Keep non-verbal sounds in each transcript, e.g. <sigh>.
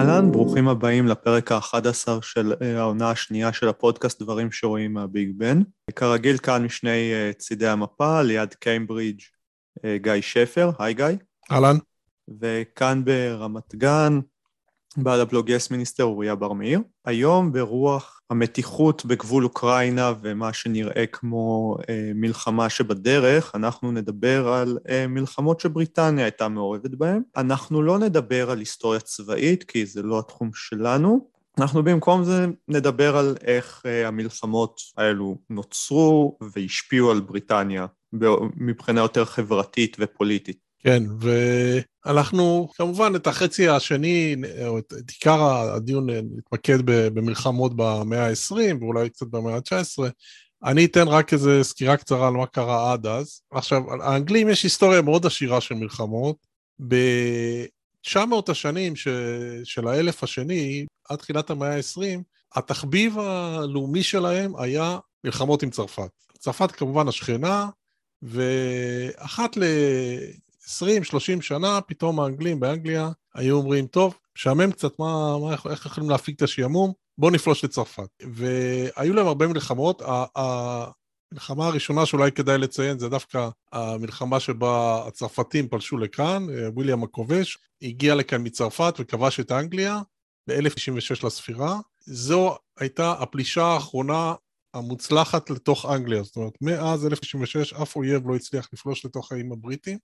אהלן, ברוכים הבאים לפרק ה-11 של אה, העונה השנייה של הפודקאסט דברים שרואים מהביג בן. כרגיל כאן משני אה, צידי המפה, ליד קיימברידג' אה, גיא שפר, היי גיא. אהלן. וכאן ברמת גן, בעל הבלוג Yes Minister אוריה בר מאיר. היום ברוח המתיחות בגבול אוקראינה ומה שנראה כמו אה, מלחמה שבדרך, אנחנו נדבר על אה, מלחמות שבריטניה הייתה מעורבת בהן. אנחנו לא נדבר על היסטוריה צבאית, כי זה לא התחום שלנו. אנחנו במקום זה נדבר על איך אה, המלחמות האלו נוצרו והשפיעו על בריטניה מבחינה יותר חברתית ופוליטית. כן, ואנחנו כמובן את החצי השני, או את, את עיקר הדיון נתמקד במלחמות במאה ה-20 ואולי קצת במאה ה-19. אני אתן רק איזו סקירה קצרה על מה קרה עד אז. עכשיו, האנגלים יש היסטוריה מאוד עשירה של מלחמות. ב-900 השנים ש... של האלף השני, עד תחילת המאה ה-20, התחביב הלאומי שלהם היה מלחמות עם צרפת. צרפת כמובן השכנה, ואחת ל... 20-30 שנה, פתאום האנגלים באנגליה היו אומרים, טוב, משעמם קצת, מה, מה, איך יכולים להפיק את השעמום? בואו נפלוש לצרפת. והיו להם הרבה מלחמות. המלחמה הראשונה שאולי כדאי לציין זה דווקא המלחמה שבה הצרפתים פלשו לכאן, וויליאם הכובש, הגיע לכאן מצרפת וכבש את אנגליה ב-1096 לספירה. זו הייתה הפלישה האחרונה המוצלחת לתוך אנגליה, זאת אומרת, מאז 1096 אף אויב לא הצליח לפלוש לתוך האיים הבריטים,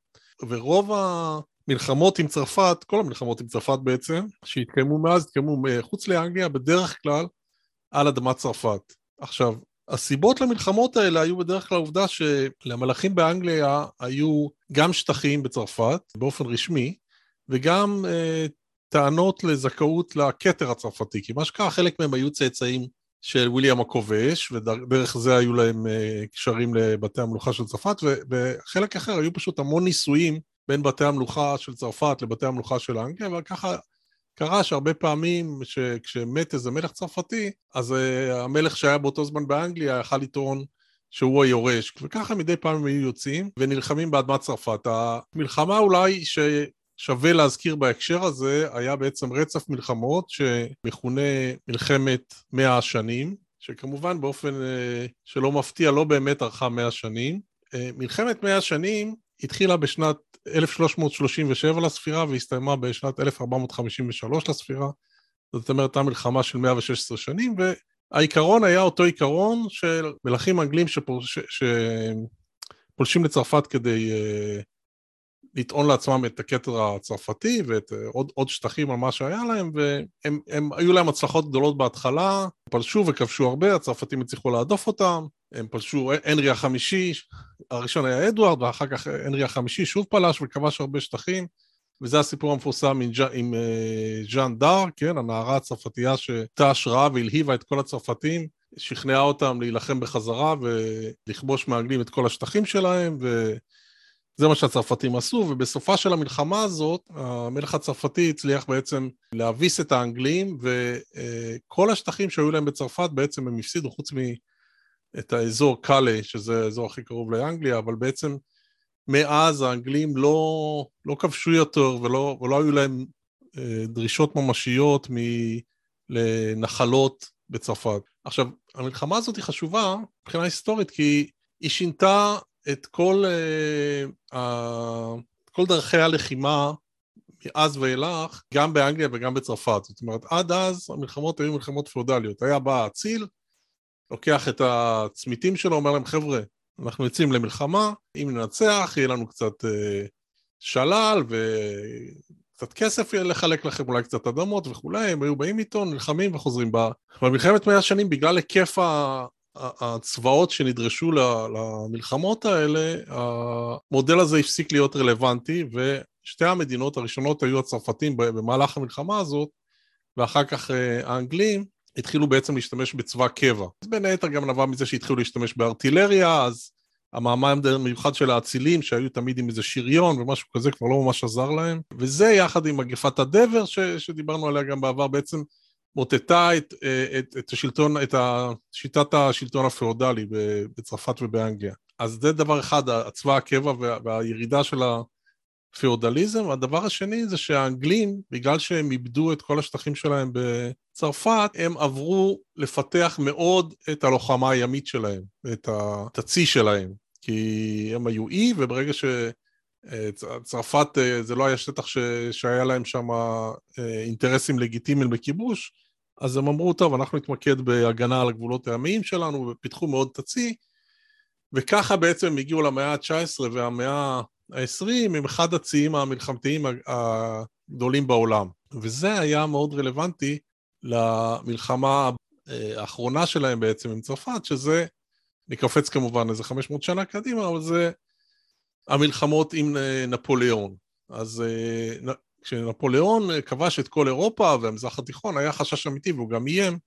ורוב המלחמות עם צרפת, כל המלחמות עם צרפת בעצם, שהתקיימו מאז, התקיימו מחוץ לאנגליה, בדרך כלל על אדמת צרפת. עכשיו, הסיבות למלחמות האלה היו בדרך כלל העובדה שלמלכים באנגליה היו גם שטחים בצרפת, באופן רשמי, וגם אה, טענות לזכאות לכתר הצרפתי, כי מה שקרה, חלק מהם היו צאצאים של וויליאם הכובש, ודרך זה היו להם אה, קשרים לבתי המלוכה של צרפת, וחלק אחר היו פשוט המון ניסויים בין בתי המלוכה של צרפת לבתי המלוכה של אנגליה, וככה קרה שהרבה פעמים כשמת איזה מלך צרפתי, אז uh, המלך שהיה באותו זמן באנגליה יכל לטעון שהוא היורש, וככה מדי פעם הם היו יוצאים ונלחמים באדמת צרפת. המלחמה אולי ש... שווה להזכיר בהקשר הזה, היה בעצם רצף מלחמות שמכונה מלחמת מאה השנים, שכמובן באופן אה, שלא מפתיע לא באמת ארכה מאה שנים. אה, מלחמת מאה השנים התחילה בשנת 1337 לספירה והסתיימה בשנת 1453 לספירה. זאת אומרת, הייתה מלחמה של 116 שנים, והעיקרון היה אותו עיקרון של מלכים אנגלים שפולש... שפולשים לצרפת כדי uh, לטעון לעצמם את הכתר הצרפתי ואת אה, עוד, עוד שטחים על מה שהיה להם, והם הם, היו להם הצלחות גדולות בהתחלה, פלשו וכבשו הרבה, הצרפתים הצליחו להדוף אותם, הם פלשו, הנרי החמישי, הראשון היה אדוארד, ואחר כך הנרי החמישי שוב פלש וכבש הרבה שטחים, וזה הסיפור המפורסם עם, עם ז'אן דאר, כן, הנערה הצרפתייה שהייתה השראה והלהיבה את כל הצרפתים, שכנעה אותם להילחם בחזרה ולכבוש מהאנגלים את כל השטחים שלהם, ו... זה מה שהצרפתים עשו, ובסופה של המלחמה הזאת, המלך הצרפתי הצליח בעצם להביס את האנגלים, וכל השטחים שהיו להם בצרפת בעצם הם הפסידו, חוץ מאת האזור קאלה, שזה האזור הכי קרוב לאנגליה, אבל בעצם מאז האנגלים לא, לא כבשו יותר ולא, ולא היו להם אה, דרישות ממשיות מ... לנחלות בצרפת. עכשיו, המלחמה הזאת היא חשובה מבחינה היסטורית כי היא שינתה את כל, uh, uh, כל דרכי הלחימה מאז ואילך, גם באנגליה וגם בצרפת. זאת אומרת, עד אז המלחמות היו מלחמות פאודליות. היה בא אציל, לוקח את הצמיתים שלו, אומר להם, חבר'ה, אנחנו יוצאים למלחמה, אם ננצח, יהיה לנו קצת uh, שלל וקצת כסף לחלק לכם, אולי קצת אדמות וכולי, הם היו באים איתו, נלחמים וחוזרים. במלחמת מאה שנים, בגלל היקף הצבאות שנדרשו למלחמות האלה, המודל הזה הפסיק להיות רלוונטי, ושתי המדינות הראשונות היו הצרפתים במהלך המלחמה הזאת, ואחר כך אה, האנגלים התחילו בעצם להשתמש בצבא קבע. זה בין היתר גם נבע מזה שהתחילו להשתמש בארטילריה, אז המעמד המיוחד של האצילים, שהיו תמיד עם איזה שריון ומשהו כזה, כבר לא ממש עזר להם. וזה יחד עם מגפת הדבר ש, שדיברנו עליה גם בעבר, בעצם מוטטה את, אה, את, את, השלטון, את שיטת השלטון הפאודלי בצרפת ובאנגליה. אז זה דבר אחד, הצבא הקבע וה, והירידה של פיאודליזם. הדבר השני זה שהאנגלים, בגלל שהם איבדו את כל השטחים שלהם בצרפת, הם עברו לפתח מאוד את הלוחמה הימית שלהם, את הצי שלהם. כי הם היו אי, וברגע שצרפת אה, זה לא היה שטח ש... שהיה להם שם אה, אינטרסים לגיטימיים בכיבוש, אז הם אמרו, טוב, אנחנו נתמקד בהגנה על הגבולות הימיים שלנו, ופיתחו מאוד את הצי, וככה בעצם הם הגיעו למאה ה-19 והמאה ה-20 עם אחד הציים המלחמתיים הגדולים בעולם. וזה היה מאוד רלוונטי למלחמה אה, האחרונה שלהם בעצם עם צרפת, שזה, נקפץ כמובן איזה 500 שנה קדימה, אבל זה המלחמות עם אה, נפוליאון. אז אה, כשנפוליאון כבש את כל אירופה והמזרח התיכון, היה חשש אמיתי והוא גם איים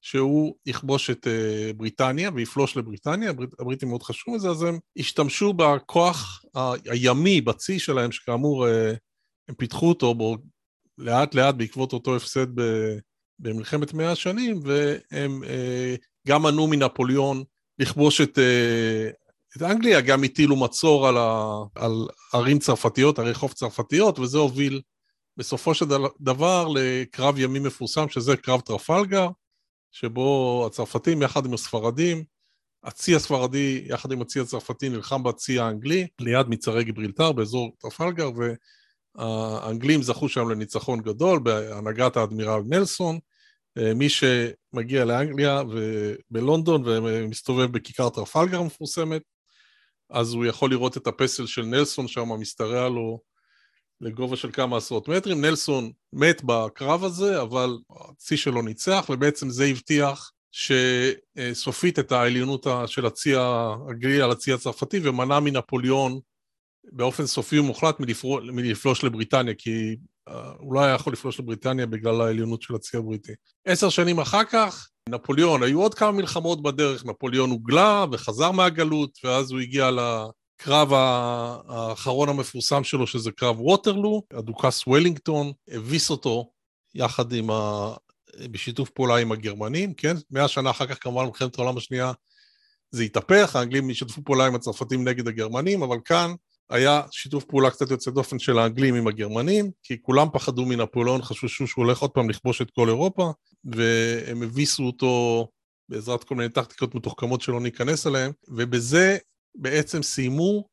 שהוא יכבוש את uh, בריטניה ויפלוש לבריטניה, הברית, הבריטים מאוד חשבו מזה, אז הם השתמשו בכוח הימי, בצי שלהם, שכאמור uh, הם פיתחו אותו בו לאט לאט בעקבות אותו הפסד ב- במלחמת מאה השנים, והם גם מנעו מנפוליאון לכבוש את, את אנגליה, גם הטילו מצור על, ה- על ערים צרפתיות, ערי חוף צרפתיות, וזה הוביל בסופו של דבר לקרב ימי מפורסם, שזה קרב טרפלגר, שבו הצרפתים יחד עם הספרדים, הצי הספרדי יחד עם הצי הצרפתי נלחם בצי האנגלי, ליד מצרי גיברילטר באזור טרפלגר, והאנגלים זכו שם לניצחון גדול בהנהגת האדמירל נלסון. מי שמגיע לאנגליה ובלונדון ומסתובב בכיכר טרפלגר המפורסמת, אז הוא יכול לראות את הפסל של נלסון שם משתרע לו לגובה של כמה עשרות מטרים. נלסון מת בקרב הזה, אבל הצי שלו ניצח, ובעצם זה הבטיח שסופית את העליונות של הצי האנגלי על הצי הצרפתי, ומנע מנפוליאון באופן סופי ומוחלט מלפלוש לבריטניה, כי אה, הוא לא היה יכול לפלוש לבריטניה בגלל העליונות של הצי הבריטי. עשר שנים אחר כך, נפוליאון, היו עוד כמה מלחמות בדרך, נפוליאון הוגלה וחזר מהגלות, ואז הוא הגיע ל... הקרב האחרון המפורסם שלו, שזה קרב ווטרלו, הדוכס וולינגטון, הביס אותו יחד עם ה... בשיתוף פעולה עם הגרמנים, כן? מאה שנה אחר כך כמובן במלחמת העולם השנייה זה התהפך, האנגלים ישתפו פעולה עם הצרפתים נגד הגרמנים, אבל כאן היה שיתוף פעולה קצת יוצא דופן של האנגלים עם הגרמנים, כי כולם פחדו מנפוליאון, חששו שהוא הולך עוד פעם לכבוש את כל אירופה, והם הביסו אותו בעזרת כל מיני טקטיקות מתוחכמות שלא ניכנס אליהן, ובזה בעצם סיימו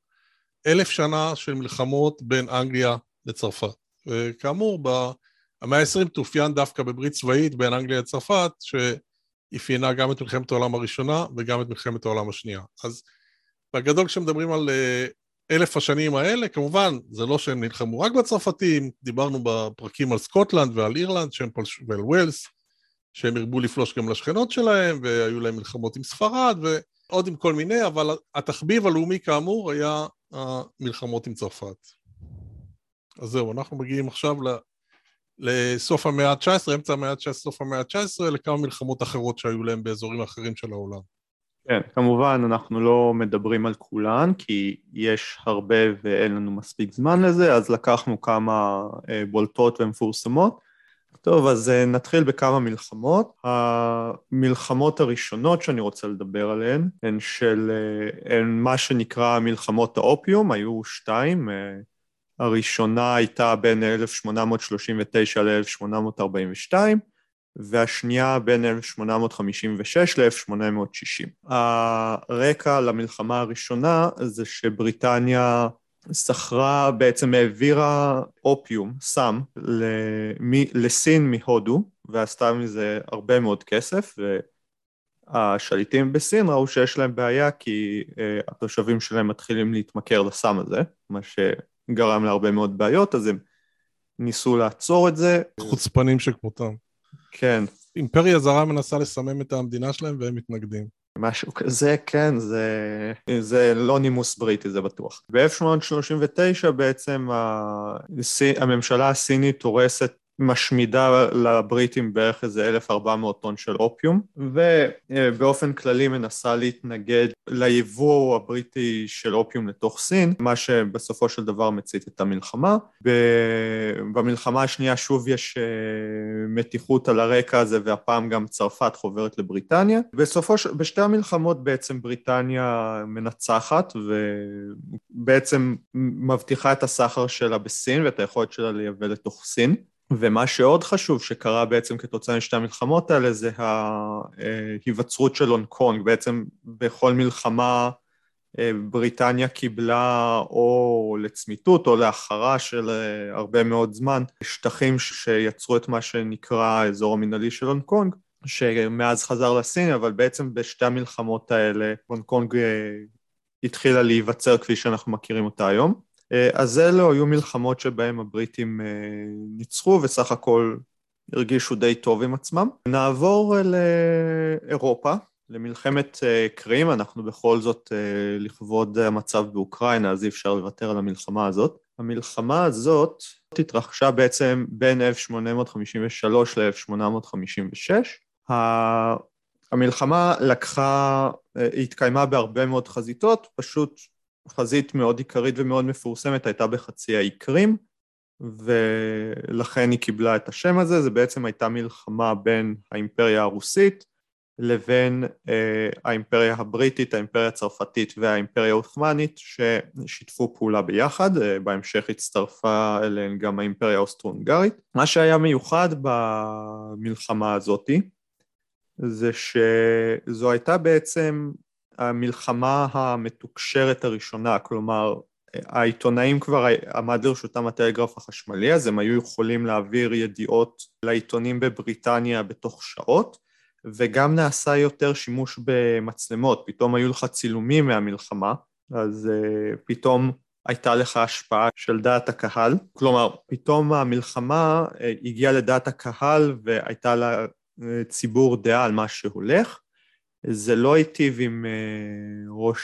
אלף שנה של מלחמות בין אנגליה לצרפת. וכאמור, במאה ה-20 תאופיין דווקא בברית צבאית בין אנגליה לצרפת, שאפיינה גם את מלחמת העולם הראשונה וגם את מלחמת העולם השנייה. אז בגדול כשמדברים על אה, אלף השנים האלה, כמובן, זה לא שהם נלחמו רק בצרפתים, דיברנו בפרקים על סקוטלנד ועל אירלנד שהם פלשו, ועל ווילס, שהם הרבו לפלוש גם לשכנות שלהם, והיו להם מלחמות עם ספרד, ו... עוד עם כל מיני, אבל התחביב הלאומי כאמור היה המלחמות עם צרפת. אז זהו, אנחנו מגיעים עכשיו לסוף המאה ה-19, אמצע המאה ה-19, סוף המאה ה-19, לכמה מלחמות אחרות שהיו להם באזורים אחרים של העולם. כן, כמובן אנחנו לא מדברים על כולן, כי יש הרבה ואין לנו מספיק זמן לזה, אז לקחנו כמה אה, בולטות ומפורסמות. טוב, אז אה, נתחיל בכמה מלחמות. המלחמות הראשונות שאני רוצה לדבר עליהן הן של, אה, הן מה שנקרא מלחמות האופיום, היו שתיים. אה, הראשונה הייתה בין 1839 ל-1842, והשנייה בין 1856 ל-1860. הרקע למלחמה הראשונה זה שבריטניה סחרה, בעצם העבירה אופיום, סם, לסין מהודו, ועשתה מזה הרבה מאוד כסף, והשליטים בסין ראו שיש להם בעיה כי uh, התושבים שלהם מתחילים להתמכר לסם הזה, מה שגרם להרבה מאוד בעיות, אז הם ניסו לעצור את זה. חוצפנים שכמותם. כן. אימפריה זרה מנסה לסמם את המדינה שלהם והם מתנגדים. משהו כזה, כן, זה, זה לא נימוס בריטי, זה בטוח. ב-1839 בעצם הממשלה הסינית הורסת משמידה לבריטים בערך איזה 1,400 טון של אופיום, ובאופן כללי מנסה להתנגד ליבוא הבריטי של אופיום לתוך סין, מה שבסופו של דבר מצית את המלחמה. במלחמה השנייה שוב יש אה, מתיחות על הרקע הזה, והפעם גם צרפת חוברת לבריטניה. בסופו של... בשתי המלחמות בעצם בריטניה מנצחת, בעצם מבטיחה את הסחר שלה בסין ואת היכולת שלה לייבא לתוך סין. ומה שעוד חשוב שקרה בעצם כתוצאה משתי המלחמות האלה זה ההיווצרות של הונג קונג. בעצם בכל מלחמה אה, בריטניה קיבלה או לצמיתות או להחרה של אה, הרבה מאוד זמן שטחים שיצרו את מה שנקרא האזור המנהלי של הונג קונג, שמאז חזר לסין, אבל בעצם בשתי המלחמות האלה הונג קונג אה, התחילה להיווצר כפי שאנחנו מכירים אותה היום. אז אלו היו מלחמות שבהן הבריטים ניצחו וסך הכל הרגישו די טוב עם עצמם. נעבור לאירופה, למלחמת אה, קרים, אנחנו בכל זאת אה, לכבוד המצב באוקראינה, אז אי אפשר לוותר על המלחמה הזאת. המלחמה הזאת התרחשה בעצם בין 1853 ל-1856. המלחמה לקחה, אה, היא התקיימה בהרבה מאוד חזיתות, פשוט חזית מאוד עיקרית ומאוד מפורסמת הייתה בחצי האי קרים, ולכן היא קיבלה את השם הזה, זה בעצם הייתה מלחמה בין האימפריה הרוסית לבין אה, האימפריה הבריטית, האימפריה הצרפתית והאימפריה העות'מאנית ששיתפו פעולה ביחד, אה, בהמשך הצטרפה אליהן גם האימפריה האוסטרו-הונגרית. מה שהיה מיוחד במלחמה הזאתי זה שזו הייתה בעצם המלחמה המתוקשרת הראשונה, כלומר העיתונאים כבר עמד לרשותם הטלגרף החשמלי, אז הם היו יכולים להעביר ידיעות לעיתונים בבריטניה בתוך שעות וגם נעשה יותר שימוש במצלמות, פתאום היו לך צילומים מהמלחמה, אז uh, פתאום הייתה לך השפעה של דעת הקהל, כלומר פתאום המלחמה uh, הגיעה לדעת הקהל והייתה לציבור דעה על מה שהולך, זה לא היטיב עם,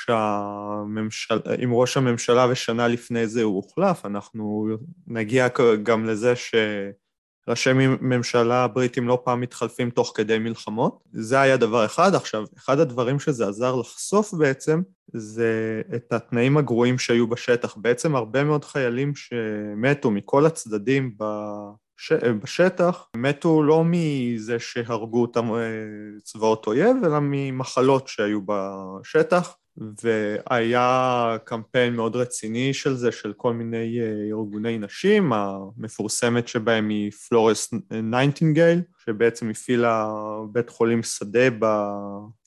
הממשל, עם ראש הממשלה ושנה לפני זה הוא הוחלף, אנחנו נגיע גם לזה ש... ראשי ממשלה הבריטים לא פעם מתחלפים תוך כדי מלחמות. זה היה דבר אחד. עכשיו, אחד הדברים שזה עזר לחשוף בעצם, זה את התנאים הגרועים שהיו בשטח. בעצם הרבה מאוד חיילים שמתו מכל הצדדים בש... בשטח, מתו לא מזה שהרגו אותם אה, צבאות אויב, אלא ממחלות שהיו בשטח. והיה קמפיין מאוד רציני של זה, של כל מיני אה, ארגוני נשים, המפורסמת שבהם היא פלורנס נייטינגייל, שבעצם הפעילה בית חולים שדה ב...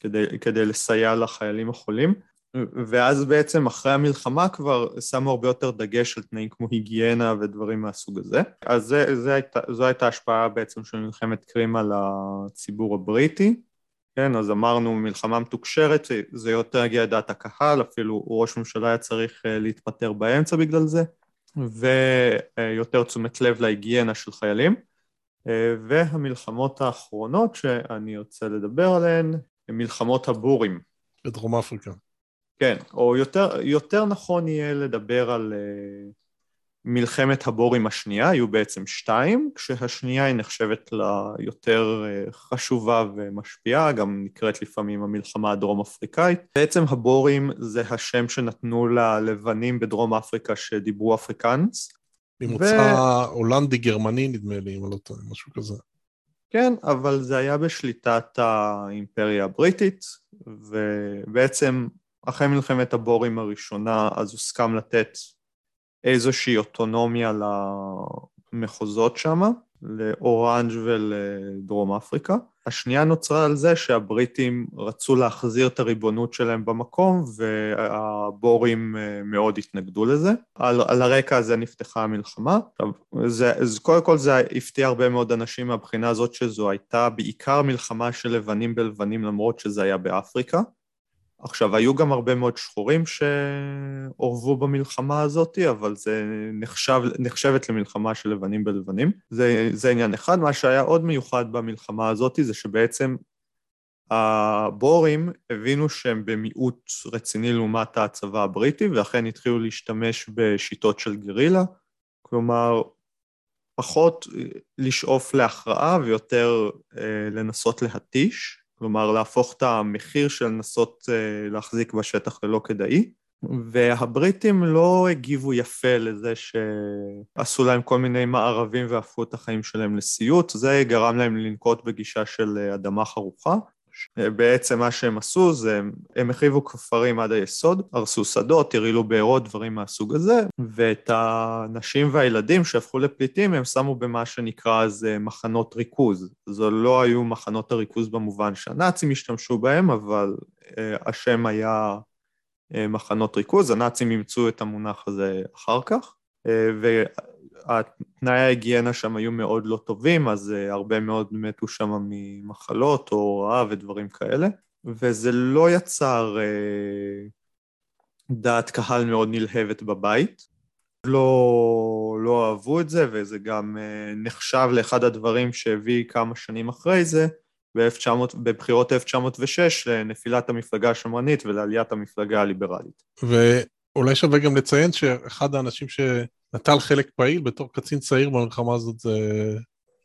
כדי, כדי לסייע לחיילים החולים. ואז בעצם אחרי המלחמה כבר שמו הרבה יותר דגש על תנאים כמו היגיינה ודברים מהסוג הזה. אז זה, זה הייתה, זו הייתה השפעה בעצם של מלחמת קרים על הציבור הבריטי. כן, אז אמרנו מלחמה מתוקשרת, זה יותר הגיע לדעת הקהל, אפילו ראש ממשלה היה צריך אה, להתפטר באמצע בגלל זה, ויותר תשומת לב להיגיינה של חיילים. אה, והמלחמות האחרונות שאני רוצה לדבר עליהן, הן מלחמות הבורים. בדרום אפריקה. כן, או יותר, יותר נכון יהיה לדבר על אה, מלחמת הבורים השנייה, היו בעצם שתיים, כשהשנייה היא נחשבת ליותר אה, חשובה ומשפיעה, גם נקראת לפעמים המלחמה הדרום-אפריקאית. בעצם הבורים זה השם שנתנו ללבנים בדרום אפריקה שדיברו אפריקאנס. ממוצא ו... הולנדי-גרמני נדמה לי, אם אני לא טועה, משהו כזה. כן, אבל זה היה בשליטת האימפריה הבריטית, ובעצם אחרי מלחמת הבורים הראשונה אז הוסכם לתת איזושהי אוטונומיה למחוזות שם, לאורנג' ולדרום אפריקה. השנייה נוצרה על זה שהבריטים רצו להחזיר את הריבונות שלהם במקום והבורים אה, מאוד התנגדו לזה. על, על הרקע הזה נפתחה המלחמה. עכשיו, זה, אז קודם כל זה הפתיע הרבה מאוד אנשים מהבחינה הזאת שזו הייתה בעיקר מלחמה של לבנים בלבנים למרות שזה היה באפריקה. עכשיו, היו גם הרבה מאוד שחורים שאורבו במלחמה הזאת, אבל זה נחשב, נחשבת למלחמה של לבנים בלבנים. זה, זה עניין אחד. מה שהיה עוד מיוחד במלחמה הזאת זה שבעצם הבורים הבינו שהם במיעוט רציני לעומת הצבא הבריטי, ואכן התחילו להשתמש בשיטות של גרילה, כלומר, פחות לשאוף להכרעה ויותר אה, לנסות להתיש. כלומר להפוך את המחיר של לנסות אה, להחזיק בשטח ללא כדאי. והבריטים לא הגיבו יפה לזה שעשו להם כל מיני מערבים והפכו את החיים שלהם לסיוט, זה גרם להם לנקוט בגישה של אה, אדמה חרוכה, בעצם מה שהם עשו זה הם החריבו כפרים עד היסוד, הרסו שדות, הרעילו בארות, דברים מהסוג הזה, ואת הנשים והילדים שהפכו לפליטים הם שמו במה שנקרא אז מחנות ריכוז. זו לא היו מחנות הריכוז במובן שהנאצים השתמשו בהם, אבל השם היה מחנות ריכוז, הנאצים אימצו את המונח הזה אחר כך, והתנאי ההיגיינה שם היו מאוד לא טובים, אז הרבה מאוד מתו שם ממחלות או רעב ודברים כאלה, וזה לא יצר דעת קהל מאוד נלהבת בבית. לא, לא אהבו את זה, וזה גם נחשב לאחד הדברים שהביא כמה שנים אחרי זה, בבחירות 1906 לנפילת המפלגה השמרנית ולעליית המפלגה הליברלית. ואולי שווה גם לציין שאחד האנשים שנטל חלק פעיל בתור קצין צעיר במלחמה הזאת זה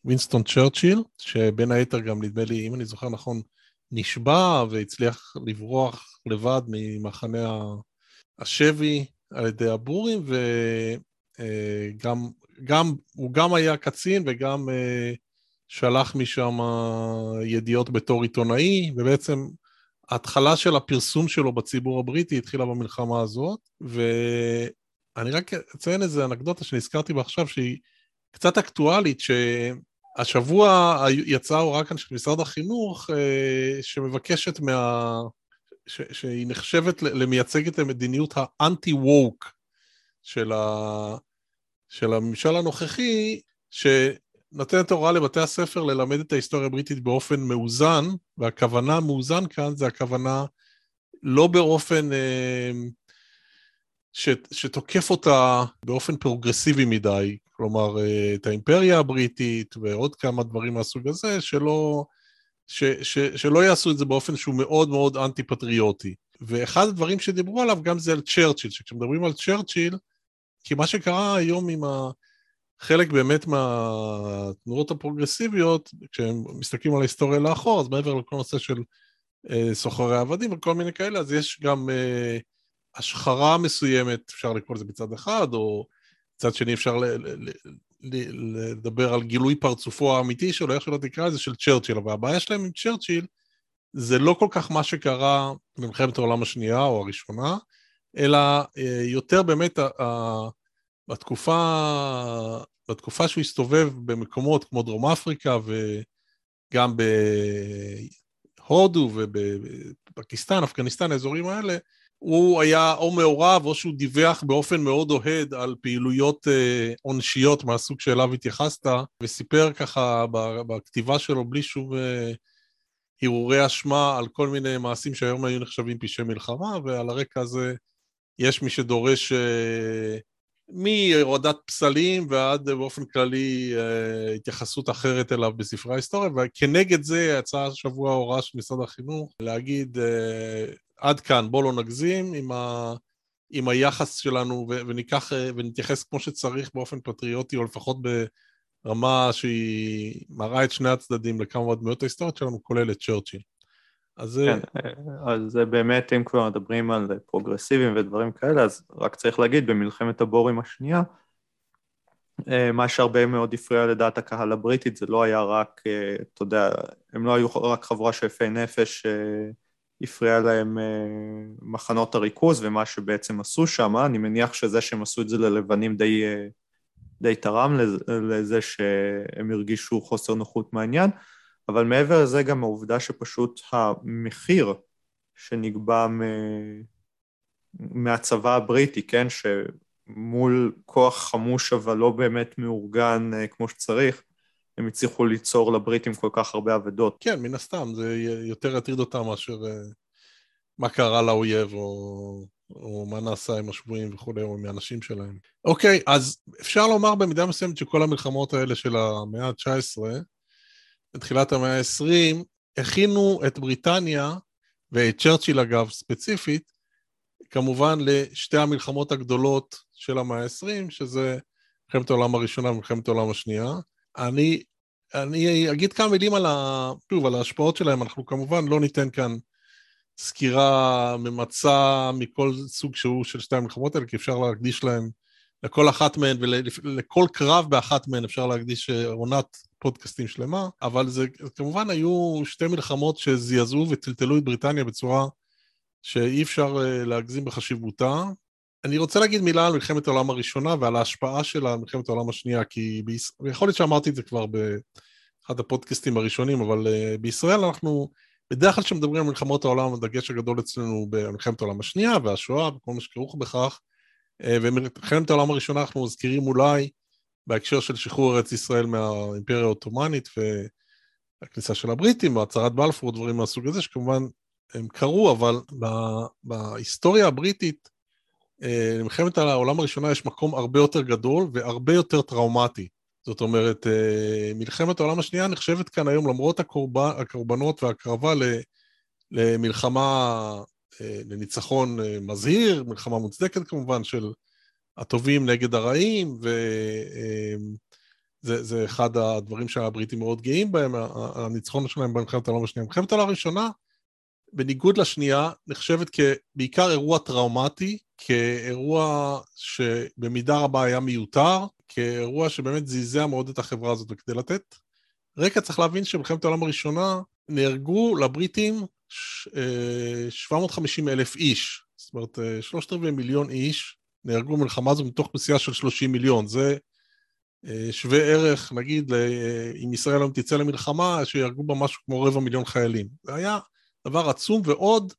וינסטון צ'רצ'יל, שבין היתר גם נדמה לי, אם אני זוכר נכון, נשבע והצליח לברוח לבד ממחנה השבי על ידי הבורים, וגם גם, הוא גם היה קצין וגם שלח משם ידיעות בתור עיתונאי, ובעצם ההתחלה של הפרסום שלו בציבור הבריטי התחילה במלחמה הזאת, ואני רק אציין איזה אנקדוטה שנזכרתי בה עכשיו, שהיא קצת אקטואלית, שהשבוע יצאה הוראה כאן של משרד החינוך, אה, שמבקשת מה... ש... שהיא נחשבת למייצגת המדיניות האנטי-ווק של, ה... של הממשל הנוכחי, ש... נותנת הוראה לבתי הספר ללמד את ההיסטוריה הבריטית באופן מאוזן, והכוונה מאוזן כאן זה הכוונה לא באופן אה, ש, שתוקף אותה באופן פרוגרסיבי מדי, כלומר אה, את האימפריה הבריטית ועוד כמה דברים מהסוג הזה, שלא, ש, ש, שלא יעשו את זה באופן שהוא מאוד מאוד אנטי-פטריוטי. ואחד הדברים שדיברו עליו גם זה על צ'רצ'יל, שכשמדברים על צ'רצ'יל, כי מה שקרה היום עם. חלק באמת מהתנועות הפרוגרסיביות, כשהם מסתכלים על ההיסטוריה לאחור, אז מעבר לכל נושא של אה, סוחרי עבדים וכל מיני כאלה, אז יש גם אה, השחרה מסוימת, אפשר לקרוא לזה בצד אחד, או מצד שני אפשר ל- ל- ל- לדבר על גילוי פרצופו האמיתי שלו, איך שלא תקרא לזה, של צ'רצ'יל. אבל הבעיה שלהם עם צ'רצ'יל זה לא כל כך מה שקרה במלחמת העולם השנייה או הראשונה, אלא אה, יותר באמת בתקופה, בתקופה שהוא הסתובב במקומות כמו דרום אפריקה וגם בהודו ובפקיסטן, אפגניסטן, האזורים האלה, הוא היה או מעורב או שהוא דיווח באופן מאוד אוהד על פעילויות אה, עונשיות מהסוג שאליו התייחסת, וסיפר ככה בכתיבה שלו בלי שום אה, אשמה על כל מיני מעשים שהיום היו נחשבים פשעי מלחמה, ועל הרקע הזה יש מי שדורש אה, מהורדת פסלים ועד באופן כללי אה, התייחסות אחרת אליו בספרי ההיסטוריה, וכנגד זה יצאה השבוע הוראה של משרד החינוך להגיד אה, עד כאן, בואו לא נגזים עם, ה, עם היחס שלנו וניקח אה, ונתייחס כמו שצריך באופן פטריוטי, או לפחות ברמה שהיא מראה את שני הצדדים לכמה דמויות ההיסטוריות שלנו, כולל את צ'רצ'יל. אז... כן, אז באמת, אם כבר מדברים על פרוגרסיבים ודברים כאלה, אז רק צריך להגיד, במלחמת הבורים השנייה, אה, מה שהרבה מאוד הפריע לדעת הקהל הבריטית, זה לא היה רק, אה, אתה יודע, הם לא היו רק חבורה של יפי נפש שהפריע להם אה, מחנות הריכוז ומה שבעצם עשו שם, אני מניח שזה שהם עשו את זה ללבנים די, די תרם לזה שהם הרגישו חוסר נוחות מהעניין, אבל מעבר לזה גם העובדה שפשוט המחיר שנקבע מ... מהצבא הבריטי, כן, שמול כוח חמוש אבל לא באמת מאורגן אה, כמו שצריך, הם הצליחו ליצור לבריטים כל כך הרבה אבדות. כן, מן הסתם, זה יותר יטריד אותם מאשר אה, מה קרה לאויב או, או מה נעשה עם השבויים וכולי, או עם האנשים שלהם. אוקיי, אז אפשר לומר במידה מסוימת שכל המלחמות האלה של המאה ה-19, בתחילת המאה ה-20, הכינו את בריטניה, ואת צ'רצ'יל אגב ספציפית, כמובן לשתי המלחמות הגדולות של המאה ה-20, שזה מלחמת העולם הראשונה ומלחמת העולם השנייה. אני, אני אגיד כמה מילים על, ה, שוב, על ההשפעות שלהם, אנחנו כמובן לא ניתן כאן סקירה ממצה מכל סוג שהוא של שתי המלחמות האלה, כי אפשר להקדיש להם לכל אחת מהן ולכל קרב באחת מהן אפשר להקדיש עונת פודקאסטים שלמה, אבל זה כמובן היו שתי מלחמות שזעזעו וטלטלו את בריטניה בצורה שאי אפשר להגזים בחשיבותה. אני רוצה להגיד מילה על מלחמת העולם הראשונה ועל ההשפעה שלה על מלחמת העולם השנייה, כי ביש... יכול להיות שאמרתי את זה כבר באחד הפודקאסטים הראשונים, אבל uh, בישראל אנחנו, בדרך כלל כשמדברים על מלחמות העולם, הדגש הגדול אצלנו במלחמת העולם השנייה והשואה וכל מה שכרוך בכך, uh, ומלחמת העולם הראשונה אנחנו מזכירים אולי בהקשר של שחרור ארץ ישראל מהאימפריה העות'מאנית והכניסה של הבריטים והצהרת בלפור, דברים מהסוג הזה, שכמובן הם קרו, אבל בהיסטוריה הבריטית, למלחמת העולם הראשונה יש מקום הרבה יותר גדול והרבה יותר טראומטי. זאת אומרת, אה, מלחמת העולם השנייה נחשבת כאן היום, למרות הקורבן, הקורבנות והקרבה למלחמה, אה, לניצחון מזהיר, מלחמה מוצדקת כמובן, של הטובים נגד הרעים, וזה אחד הדברים שהבריטים מאוד גאים בהם, הניצחון שלהם במלחמת העולם השנייה. מלחמת העולם הראשונה, בניגוד לשנייה, נחשבת כבעיקר אירוע טראומטי, כאירוע שבמידה רבה היה מיותר, כאירוע שבאמת זעזע מאוד את החברה הזאת. וכדי לתת רקע צריך להבין שבמלחמת העולם הראשונה נהרגו לבריטים 750 אה, אלף איש, זאת אומרת אה, שלושת רבעי מיליון איש נהרגו במלחמה הזו מתוך אוכלוסייה של 30 מיליון. זה אה, שווה ערך, נגיד, אם ישראל היום תצא למלחמה, שיהרגו בה משהו כמו רבע מיליון חיילים. זה היה דבר עצום, ועוד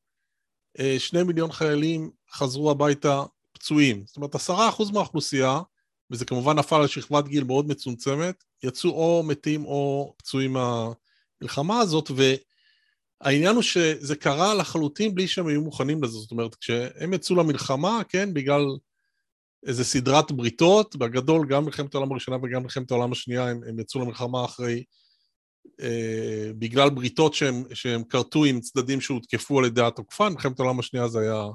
אה, שני מיליון חיילים חזרו הביתה פצועים. זאת אומרת, עשרה אחוז מהאוכלוסייה, וזה כמובן נפל על שכבת גיל מאוד מצומצמת, יצאו או מתים או פצועים מהמלחמה הזאת, והעניין הוא שזה קרה לחלוטין בלי שהם היו מוכנים לזה. זאת אומרת, כשהם יצאו למלחמה, כן, בגלל איזה סדרת בריתות, בגדול גם מלחמת העולם הראשונה וגם מלחמת העולם השנייה, הם, הם יצאו למלחמה אחרי בגלל בריתות שהם, שהם כרתו עם צדדים שהותקפו על ידי התוקפן, מלחמת העולם השנייה זה היה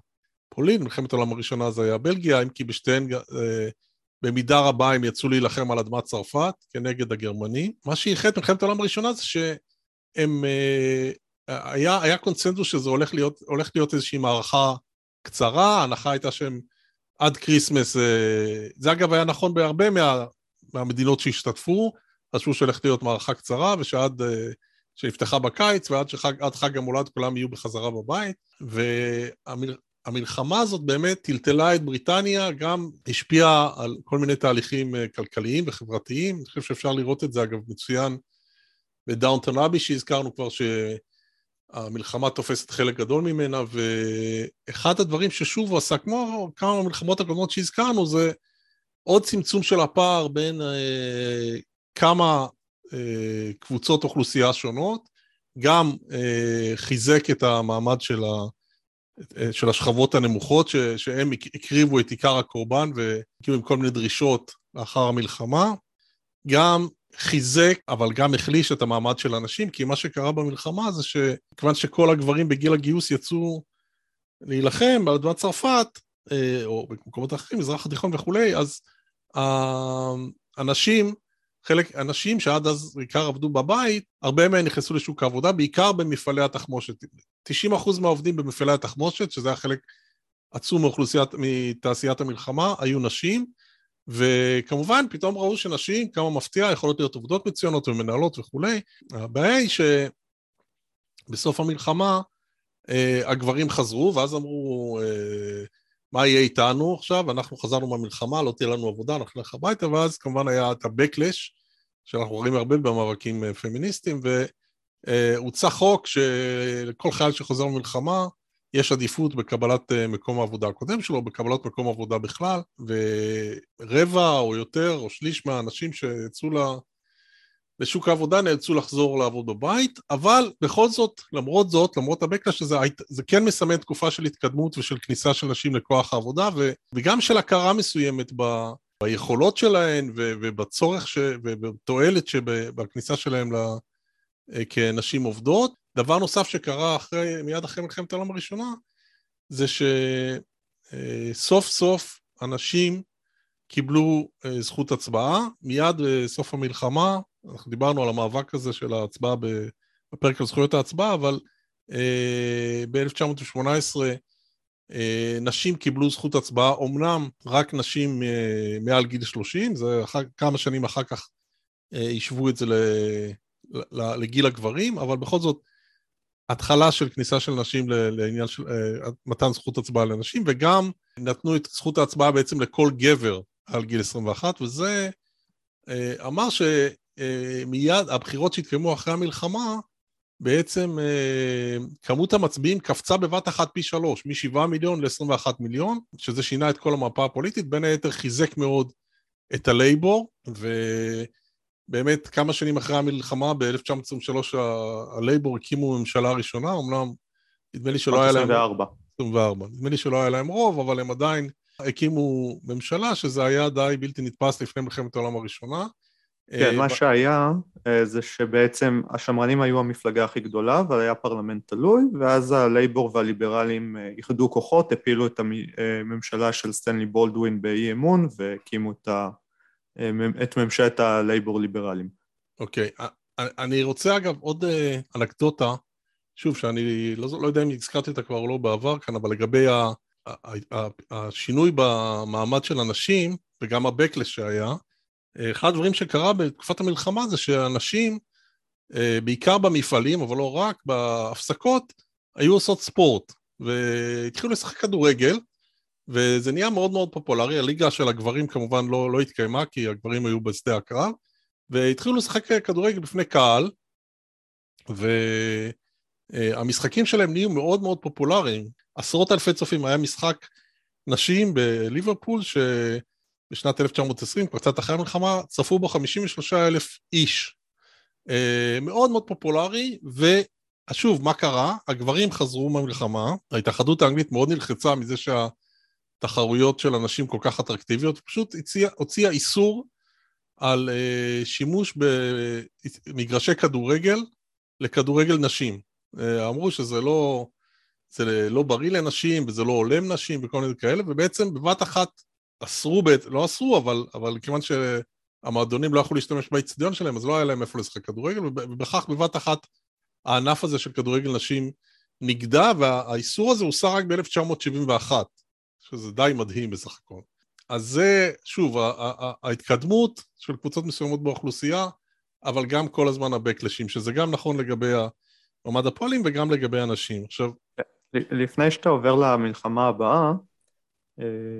פולין, מלחמת העולם הראשונה זה היה בלגיה, אם כי בשתיהן אה, במידה רבה הם יצאו להילחם על אדמת צרפת כנגד הגרמנים. מה שאיחד מלחמת העולם הראשונה זה שהם... אה, היה, היה קונצנזוס שזה הולך להיות, הולך להיות איזושהי מערכה קצרה, ההנחה הייתה שהם עד Christmas, זה אגב היה נכון בהרבה מה, מהמדינות שהשתתפו, חשבו שהולכת להיות מערכה קצרה, ושעד, אה, שנפתחה בקיץ, ועד שחג, חג המולד כולם יהיו בחזרה בבית. והמלחמה הזאת באמת טלטלה את בריטניה, גם השפיעה על כל מיני תהליכים אה, כלכליים וחברתיים. אני חושב שאפשר לראות את זה, אגב, מצוין בדאונטון אבי, שהזכרנו כבר שהמלחמה תופסת חלק גדול ממנה, ואחד הדברים ששוב הוא עשה, כמו כמה מלחמות הקודמות שהזכרנו, זה עוד צמצום של הפער בין אה, כמה אה, קבוצות אוכלוסייה שונות, גם אה, חיזק את המעמד של, ה, אה, של השכבות הנמוכות, ש, שהם הקריבו את עיקר הקורבן והקימו עם כל מיני דרישות לאחר המלחמה, גם חיזק, אבל גם החליש את המעמד של הנשים, כי מה שקרה במלחמה זה שכיוון שכל הגברים בגיל הגיוס יצאו להילחם על אדמת צרפת, אה, או במקומות אחרים, מזרח התיכון וכולי, אז הנשים חלק, אנשים שעד אז בעיקר עבדו בבית, הרבה מהם נכנסו לשוק העבודה, בעיקר במפעלי התחמושת. 90% מהעובדים במפעלי התחמושת, שזה היה חלק עצום מאוכלוסיית, מתעשיית המלחמה, היו נשים, וכמובן פתאום ראו שנשים, כמה מפתיע, יכולות להיות עובדות מצוינות ומנהלות וכולי. הבעיה היא שבסוף המלחמה אה, הגברים חזרו, ואז אמרו, אה, מה יהיה איתנו עכשיו? אנחנו חזרנו מהמלחמה, לא תהיה לנו עבודה, אנחנו נלך הביתה, ואז כמובן היה את ה-Backlash, שאנחנו רואים הרבה במאבקים אה, פמיניסטיים, והוצע חוק שלכל חייל שחוזר ממלחמה, יש עדיפות בקבלת אה, מקום העבודה הקודם שלו, בקבלת מקום עבודה בכלל, ורבע או יותר או שליש מהאנשים שיצאו לשוק העבודה נאלצו לחזור לעבוד בבית, אבל בכל זאת, למרות זאת, למרות הבקלש הזה, זה כן מסמן תקופה של התקדמות ושל כניסה של נשים לכוח העבודה, וגם של הכרה מסוימת ב... ביכולות שלהן ובצורך ש... ובתועלת שבכניסה שלהן ל... כנשים עובדות. דבר נוסף שקרה אחרי, מיד אחרי מלחמת העולם הראשונה, זה שסוף סוף אנשים קיבלו אה, זכות הצבעה. מיד בסוף המלחמה, אנחנו דיברנו על המאבק הזה של ההצבעה בפרק על זכויות ההצבעה, אבל אה, ב-1918 אה, נשים קיבלו זכות הצבעה, אמנם רק נשים אה, מעל גיל 30, זה אחר, כמה שנים אחר כך השוו את זה לגיל הגברים, אבל בכל זאת, התחלה של כניסה של נשים לעניין של מתן זכות הצבעה לנשים, וגם נתנו את זכות ההצבעה בעצם לכל גבר על גיל 21, וזה אמר שמיד הבחירות שהתקיימו אחרי המלחמה, בעצם אה, כמות המצביעים קפצה בבת אחת פי שלוש, מ-7 מיליון ל-21 מיליון, שזה שינה את כל המפה הפוליטית, בין היתר חיזק מאוד את הלייבור, ובאמת כמה שנים אחרי המלחמה, ב-1923 הלייבור הקימו ממשלה ראשונה, אמנם נדמה לי שלא היה להם... 24. 24. נדמה לי שלא היה להם רוב, אבל הם עדיין הקימו ממשלה, שזה היה די בלתי נתפס לפני מלחמת העולם הראשונה. כן, מה שהיה אה, זה שבעצם השמרנים היו המפלגה הכי גדולה, אבל היה פרלמנט תלוי, ואז הלייבור והליברלים אה, איחדו כוחות, הפילו את הממשלה אה, של סטנלי בולדווין באי אמון, והקימו את, ה... את ממשלת הלייבור ליברלים. אוקיי, okay. אני רוצה אגב עוד אנקדוטה, שוב, שאני לא, לא יודע אם הזכרתי אותה כבר או לא בעבר כאן, אבל לגבי ה... השינוי במעמד של הנשים, וגם ה-Backlash שהיה, אחד הדברים שקרה בתקופת המלחמה זה שאנשים, אה, בעיקר במפעלים, אבל לא רק, בהפסקות, היו עושות ספורט, והתחילו לשחק כדורגל, וזה נהיה מאוד מאוד פופולרי, הליגה של הגברים כמובן לא, לא התקיימה, כי הגברים היו בשדה הקרב, והתחילו לשחק כדורגל בפני קהל, והמשחקים שלהם נהיו מאוד מאוד פופולריים. עשרות אלפי צופים, היה משחק נשים בליברפול, ש... בשנת 1920, כבר קצת אחרי המלחמה, צפו בו 53 אלף איש. אה, מאוד מאוד פופולרי, ושוב, מה קרה? הגברים חזרו מהמלחמה, ההתאחדות האנגלית מאוד נלחצה מזה שהתחרויות של אנשים כל כך אטרקטיביות, פשוט הציע, הוציאה איסור על uh, שימוש במגרשי כדורגל לכדורגל נשים. Uh, אמרו שזה לא, זה לא בריא לנשים וזה לא הולם נשים וכל מיני כאלה, ובעצם בבת אחת אסרו, בעת, לא אסרו, אבל, אבל כיוון שהמועדונים לא יכלו להשתמש באיצטדיון שלהם, אז לא היה להם איפה לשחק כדורגל, ובכך בבת אחת הענף הזה של כדורגל נשים נגדע, והאיסור הזה הוסר רק ב-1971, שזה די מדהים בסך הכל. אז זה, שוב, ההתקדמות של קבוצות מסוימות באוכלוסייה, אבל גם כל הזמן הבקלשים, שזה גם נכון לגבי מעמד הפועלים וגם לגבי הנשים. עכשיו... לפני שאתה עובר למלחמה הבאה, אה,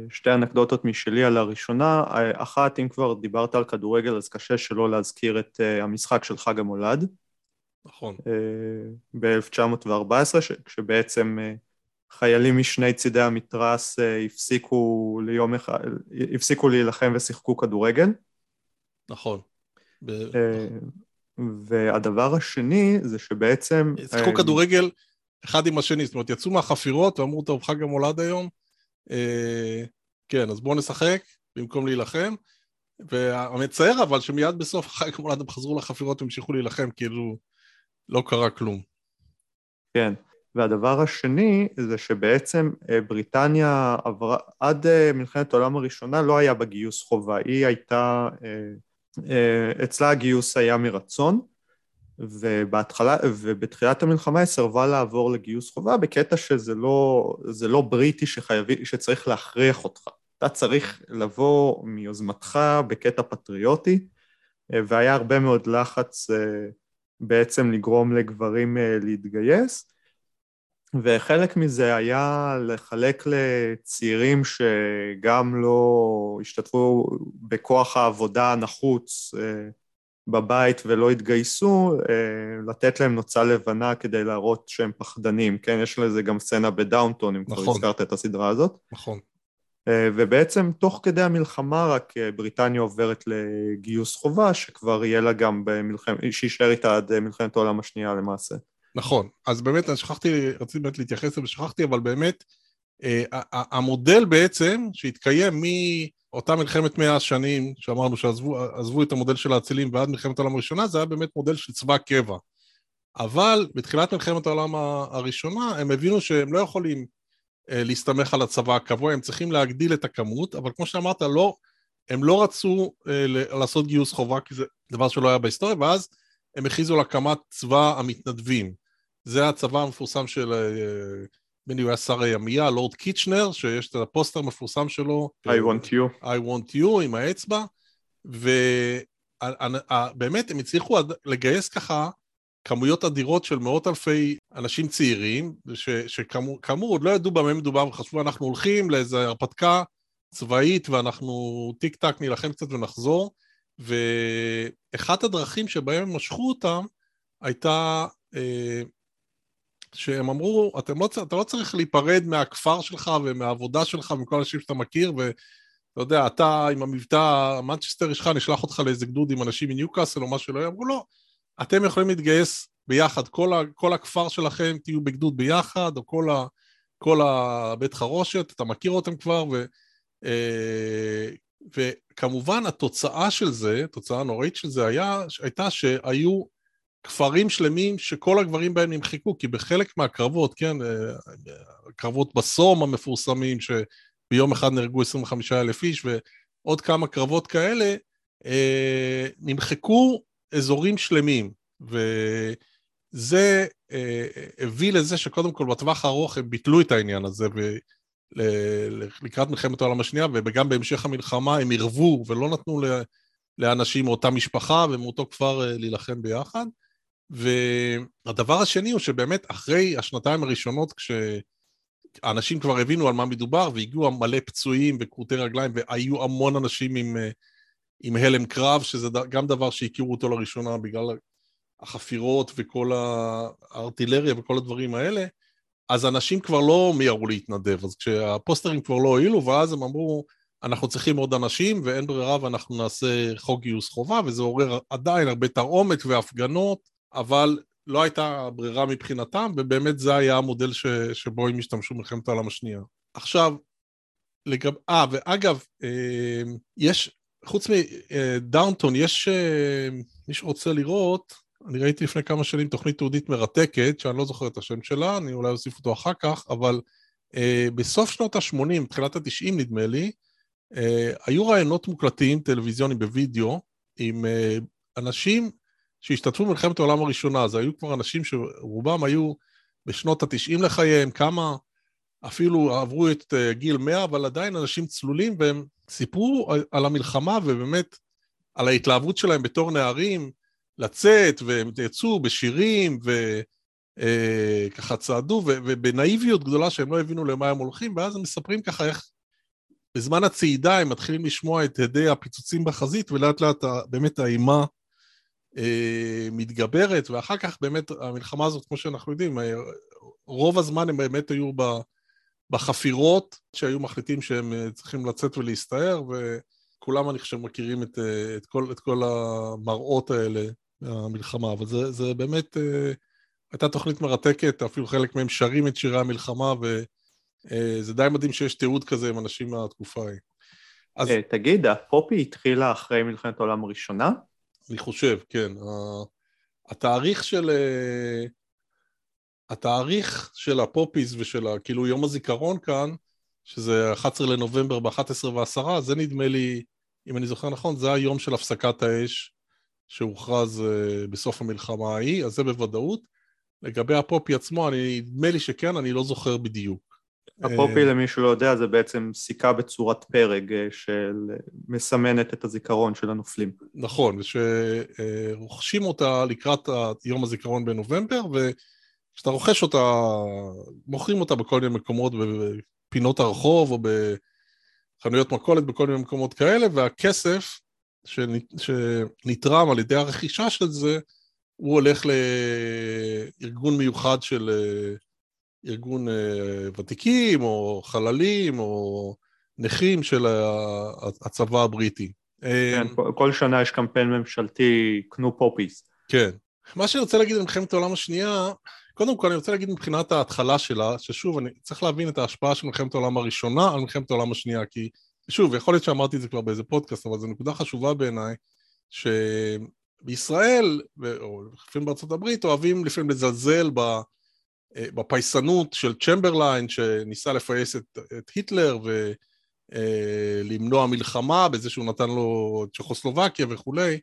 שתי אנקדוטות משלי על הראשונה, אחת, אם כבר דיברת על כדורגל אז קשה שלא להזכיר את אה, המשחק של חג המולד. נכון. אה, ב-1914, כשבעצם חיילים משני צידי המתרס הפסיקו ליום אחד, הפסיקו להילחם ושיחקו כדורגל. נכון. ב... והדבר השני זה שבעצם... שיחקו כדורגל אחד עם השני, זאת אומרת יצאו מהחפירות ואמרו טוב חג המולד היום, אה, כן, אז בואו נשחק במקום להילחם. והמצער אבל שמיד בסוף אחר כך הם חזרו לחפירות והמשיכו להילחם, כאילו לא קרה כלום. כן, והדבר השני זה שבעצם אה, בריטניה עברה, עד אה, מלחמת העולם הראשונה לא היה בה גיוס חובה, היא הייתה, אצלה הגיוס היה מרצון, ובהתחלה, ובתחילת המלחמה היא סירבה לעבור לגיוס חובה בקטע שזה לא, לא בריטי שחייבי, שצריך להכריח אותך. אתה צריך לבוא מיוזמתך בקטע פטריוטי, והיה הרבה מאוד לחץ אה, בעצם לגרום לגברים אה, להתגייס, וחלק מזה היה לחלק לצעירים שגם לא השתתפו בכוח העבודה הנחוץ אה, בבית ולא התגייסו, אה, לתת להם נוצה לבנה כדי להראות שהם פחדנים, כן? יש לזה גם סצנה בדאונטון, אם נכון. כבר הזכרת את הסדרה הזאת. נכון. אה, ובעצם תוך כדי המלחמה רק אה, בריטניה עוברת לגיוס חובה, שכבר יהיה לה גם במלחמת, שיישאר איתה עד מלחמת העולם השנייה למעשה. נכון, אז באמת, אני שכחתי, רציתי באמת להתייחס לזה ושכחתי, אבל באמת, המודל בעצם שהתקיים מ... אותה מלחמת מאה השנים, שאמרנו שעזבו את המודל של האצילים ועד מלחמת העולם הראשונה, זה היה באמת מודל של צבא קבע. אבל בתחילת מלחמת העולם הראשונה הם הבינו שהם לא יכולים אה, להסתמך על הצבא הקבוע, הם צריכים להגדיל את הכמות, אבל כמו שאמרת, לא, הם לא רצו אה, לעשות גיוס חובה, כי זה דבר שלא היה בהיסטוריה, ואז הם הכריזו על הקמת צבא המתנדבים. זה הצבא המפורסם של נדמה הוא היה שר הימייה, לורד קיצ'נר, שיש את הפוסטר המפורסם שלו. I want you. I want you עם האצבע, ובאמת הם הצליחו לגייס ככה כמויות אדירות של מאות אלפי אנשים צעירים, שכאמור עוד לא ידעו במה מדובר וחשבו אנחנו הולכים לאיזו הרפתקה צבאית ואנחנו טיק טק נילחם קצת ונחזור, ואחת הדרכים שבהם הם משכו אותם הייתה אה, שהם אמרו, לא, אתה לא צריך להיפרד מהכפר שלך ומהעבודה שלך ומכל האנשים שאתה מכיר, ואתה יודע, אתה עם המבטא, מנצ'סטר יש לך, נשלח אותך לאיזה גדוד עם אנשים מניוקאסל או מה שלא יהיה, אמרו לא, אתם יכולים להתגייס ביחד, כל, ה, כל הכפר שלכם תהיו בגדוד ביחד, או כל, ה, כל הבית חרושת, אתה מכיר אותם כבר, ו, אה, וכמובן התוצאה של זה, התוצאה הנוראית של זה היה, הייתה שהיו כפרים שלמים שכל הגברים בהם נמחקו, כי בחלק מהקרבות, כן, אה, קרבות בסום המפורסמים, שביום אחד נהרגו 25 אלף איש, ועוד כמה קרבות כאלה, אה, נמחקו אזורים שלמים, וזה אה, הביא לזה שקודם כל בטווח הארוך הם ביטלו את העניין הזה, לקראת מלחמת העולם השנייה, וגם בהמשך המלחמה הם עירבו ולא נתנו לאנשים מאותה משפחה ומאותו כפר להילחם ביחד. והדבר השני הוא שבאמת אחרי השנתיים הראשונות, כשאנשים כבר הבינו על מה מדובר והגיעו מלא פצועים וכרותי רגליים והיו המון אנשים עם, עם הלם קרב, שזה גם דבר שהכירו אותו לראשונה בגלל החפירות וכל הארטילריה וכל הדברים האלה, אז אנשים כבר לא מיהרו להתנדב, אז כשהפוסטרים כבר לא הועילו, ואז הם אמרו, אנחנו צריכים עוד אנשים ואין ברירה ואנחנו נעשה חוק גיוס חובה, וזה עורר עדיין הרבה תרעומת והפגנות, אבל לא הייתה ברירה מבחינתם, ובאמת זה היה המודל ש, שבו הם השתמשו במלחמת העולם השנייה. עכשיו, לגב... אה, ואגב, אה, יש, חוץ מדאונטון, יש, אה, מי שרוצה לראות, אני ראיתי לפני כמה שנים תוכנית תעודית מרתקת, שאני לא זוכר את השם שלה, אני אולי אוסיף אותו אחר כך, אבל אה, בסוף שנות ה-80, תחילת ה-90 נדמה לי, אה, היו רעיונות מוקלטים, טלוויזיונים בווידאו, עם אה, אנשים שהשתתפו במלחמת העולם הראשונה, זה היו כבר אנשים שרובם היו בשנות התשעים לחייהם, כמה אפילו עברו את אה, גיל 100, אבל עדיין אנשים צלולים, והם סיפרו על המלחמה ובאמת על ההתלהבות שלהם בתור נערים, לצאת, והם יצאו בשירים, וככה אה, צעדו, ובנאיביות גדולה שהם לא הבינו למה הם הולכים, ואז הם מספרים ככה איך בזמן הצעידה הם מתחילים לשמוע את הדי הפיצוצים בחזית, ולאט לאט באמת האימה מתגברת, ואחר כך באמת המלחמה הזאת, כמו שאנחנו יודעים, אה, רוב הזמן הם באמת היו בחפירות, שהיו מחליטים שהם אה, צריכים לצאת ולהסתער, וכולם, אני חושב, מכירים את, את, כל, את כל המראות האלה מהמלחמה, אבל זה, זה באמת הייתה תוכנית מרתקת, אפילו חלק מהם שרים את שירי המלחמה, וזה די מדהים שיש תיעוד כזה עם אנשים מהתקופה ההיא. אז... תגיד, הפופי התחילה אחרי מלחמת העולם הראשונה? אני חושב, כן. התאריך של... אה, התאריך של הפופיס ושל כאילו יום הזיכרון כאן, שזה 11 לנובמבר ב-11 ו-10, זה נדמה לי, אם אני זוכר נכון, זה היום של הפסקת האש שהוכרז אה, בסוף המלחמה ההיא, אז זה בוודאות. לגבי הפופי עצמו, אני, נדמה לי שכן, אני לא זוכר בדיוק. הפופי, למי שלא יודע, זה בעצם סיכה בצורת פרג אה, שמסמנת את הזיכרון של הנופלים. נכון, ושרוכשים אותה לקראת יום הזיכרון בנובמבר, וכשאתה רוכש אותה, מוכרים אותה בכל מיני מקומות, בפינות הרחוב או בחנויות מכולת, בכל מיני מקומות כאלה, והכסף שנתרם על ידי הרכישה של זה, הוא הולך לארגון מיוחד של ארגון אה, ותיקים, או חללים, או נכים של הצבא הבריטי. כן, אה, כל שנה יש קמפיין ממשלתי, קנו פופיס. כן. מה שאני רוצה להגיד במלחמת העולם השנייה, קודם כל אני רוצה להגיד מבחינת ההתחלה שלה, ששוב, אני צריך להבין את ההשפעה של מלחמת העולם הראשונה על מלחמת העולם השנייה, כי שוב, יכול להיות שאמרתי את זה כבר באיזה פודקאסט, אבל זו נקודה חשובה בעיניי, שבישראל, או לפעמים בארצות הברית, אוהבים לפעמים לזלזל ב... אה, בפייסנות של צ'מברליין שניסה לפייס את, את היטלר ולמנוע אה, מלחמה בזה שהוא נתן לו צ'כוסלובקיה וכולי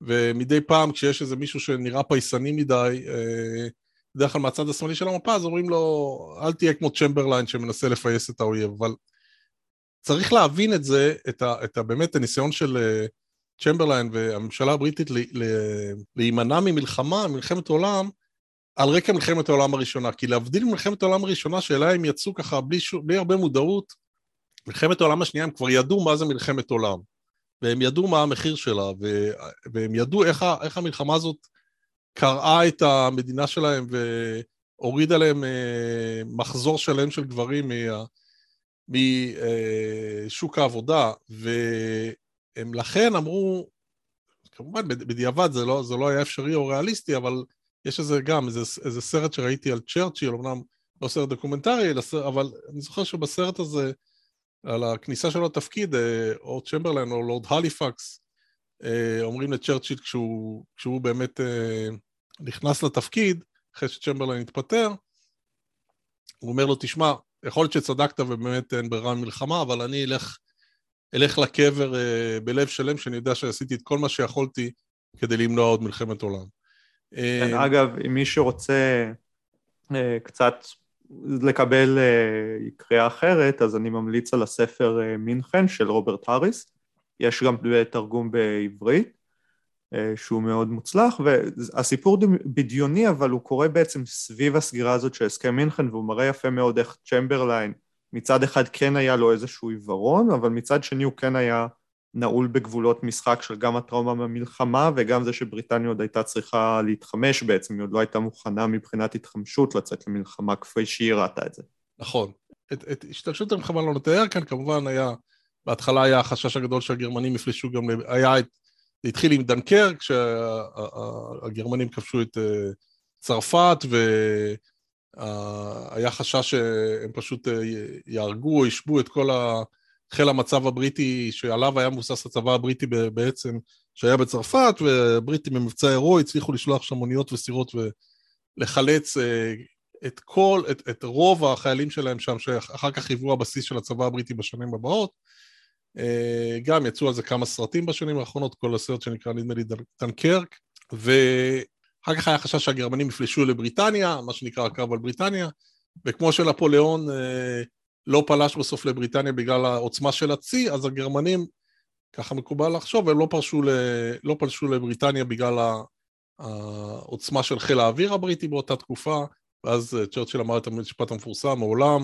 ומדי פעם כשיש איזה מישהו שנראה פייסני מדי אה, בדרך כלל מהצד השמאלי של המפה, אז אומרים לו, אל תהיה כמו צ'מברליין שמנסה לפייס את האויב, אבל צריך להבין את זה, את, ה, את ה, באמת הניסיון של צ'מברליין והממשלה הבריטית להימנע ממלחמה, מלחמת עולם, על רקע מלחמת העולם הראשונה. כי להבדיל ממלחמת העולם הראשונה, שאליה הם יצאו ככה בלי, בלי הרבה מודעות, מלחמת העולם השנייה הם כבר ידעו מה זה מלחמת עולם. והם ידעו מה המחיר שלה, ו, והם ידעו איך, איך המלחמה הזאת קרעה את המדינה שלהם והורידה להם אה, מחזור שלם של גברים משוק אה, העבודה, והם לכן אמרו, כמובן בדיעבד זה לא, זה לא היה אפשרי או ריאליסטי, אבל יש איזה גם, איזה, איזה סרט שראיתי על צ'רצ'יל, אמנם לא סרט דוקומנטרי, אבל אני זוכר שבסרט הזה, על הכניסה שלו לתפקיד, אה, או צ'מברלן או לורד הליפקס, אה, אומרים לצ'רצ'יל כשהוא, כשהוא באמת אה, נכנס לתפקיד, אחרי שצ'מברלן התפטר, הוא אומר לו, תשמע, יכול להיות שצדקת ובאמת אין ברירה מלחמה, אבל אני אלך, אלך לקבר בלב שלם, שאני יודע שעשיתי את כל מה שיכולתי כדי למנוע עוד מלחמת עולם. כן, אגב, אם מישהו רוצה קצת לקבל uh, קריאה אחרת, אז אני ממליץ על הספר מינכן של רוברט האריס, יש גם תרגום בעברית, שהוא מאוד מוצלח, והסיפור בדיוני, אבל הוא קורה בעצם סביב הסגירה הזאת של הסכם מינכן, והוא מראה יפה מאוד איך צ'מברליין מצד אחד כן היה לו איזשהו עיוורון, אבל מצד שני הוא כן היה נעול בגבולות משחק של גם הטראומה במלחמה וגם זה שבריטניה עוד הייתה צריכה להתחמש בעצם, היא עוד לא הייתה מוכנה מבחינת התחמשות לצאת למלחמה כפי שהיא ראתה את זה. נכון. את, את השתלשות המלחמה לא נתאר כאן, כמובן היה, בהתחלה היה החשש הגדול שהגרמנים יפלשו גם, היה, זה התחיל עם דנקרק, כשהגרמנים כבשו את אה, צרפת, והיה חשש שהם פשוט אה, יהרגו או ישבו את כל ה... חיל המצב הבריטי שעליו היה מבוסס הצבא הבריטי בעצם, שהיה בצרפת, והבריטים במבצע הירואי הצליחו לשלוח שם אוניות וסירות ולחלץ אה, את כל, את, את רוב החיילים שלהם שם, שאחר כך היוו הבסיס של הצבא הבריטי בשנים הבאות. אה, גם יצאו על זה כמה סרטים בשנים האחרונות, כל הסרט שנקרא נדמה לי דנקרק, ואחר כך היה חשש שהגרמנים יפלשו לבריטניה, מה שנקרא הקרב על בריטניה, וכמו שנפוליאון אה, לא פלש בסוף לבריטניה בגלל העוצמה של הצי, אז הגרמנים, ככה מקובל לחשוב, הם לא, פרשו ל, לא פלשו לבריטניה בגלל העוצמה של חיל האוויר הבריטי באותה תקופה, ואז אה, צ'רצ'יל אמר את המשפט המפורסם, מעולם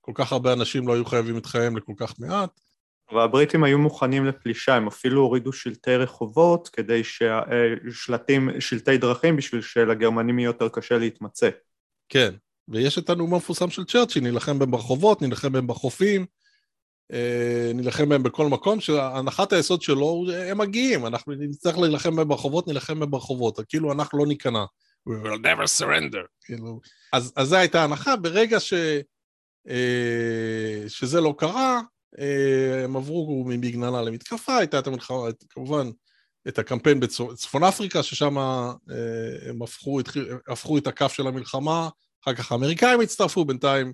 כל כך הרבה אנשים לא היו חייבים את חייהם לכל כך מעט. והבריטים היו מוכנים לפלישה, הם אפילו הורידו שלטי רחובות כדי ששלטים, אה, שלטי דרכים בשביל שלגרמנים יהיה יותר קשה להתמצא. כן, ויש את הנאום המפורסם של צ'רצ'י, נילחם בהם ברחובות, נילחם בהם בחופים, אה, נילחם בהם בכל מקום, שהנחת היסוד שלו, הם מגיעים, אנחנו נצטרך להילחם בהם ברחובות, נילחם בהם ברחובות, כאילו אנחנו לא ניכנע. We will never surrender. כאילו, אז, אז זו הייתה הנחה, ברגע ש, אה, שזה לא קרה, אה, הם עברו ממגננה למתקפה, הייתה את המלחמה, כמובן, את הקמפיין בצפון אפריקה, ששם הם הפכו, הפכו את הכף של המלחמה אחר כך האמריקאים הצטרפו, בינתיים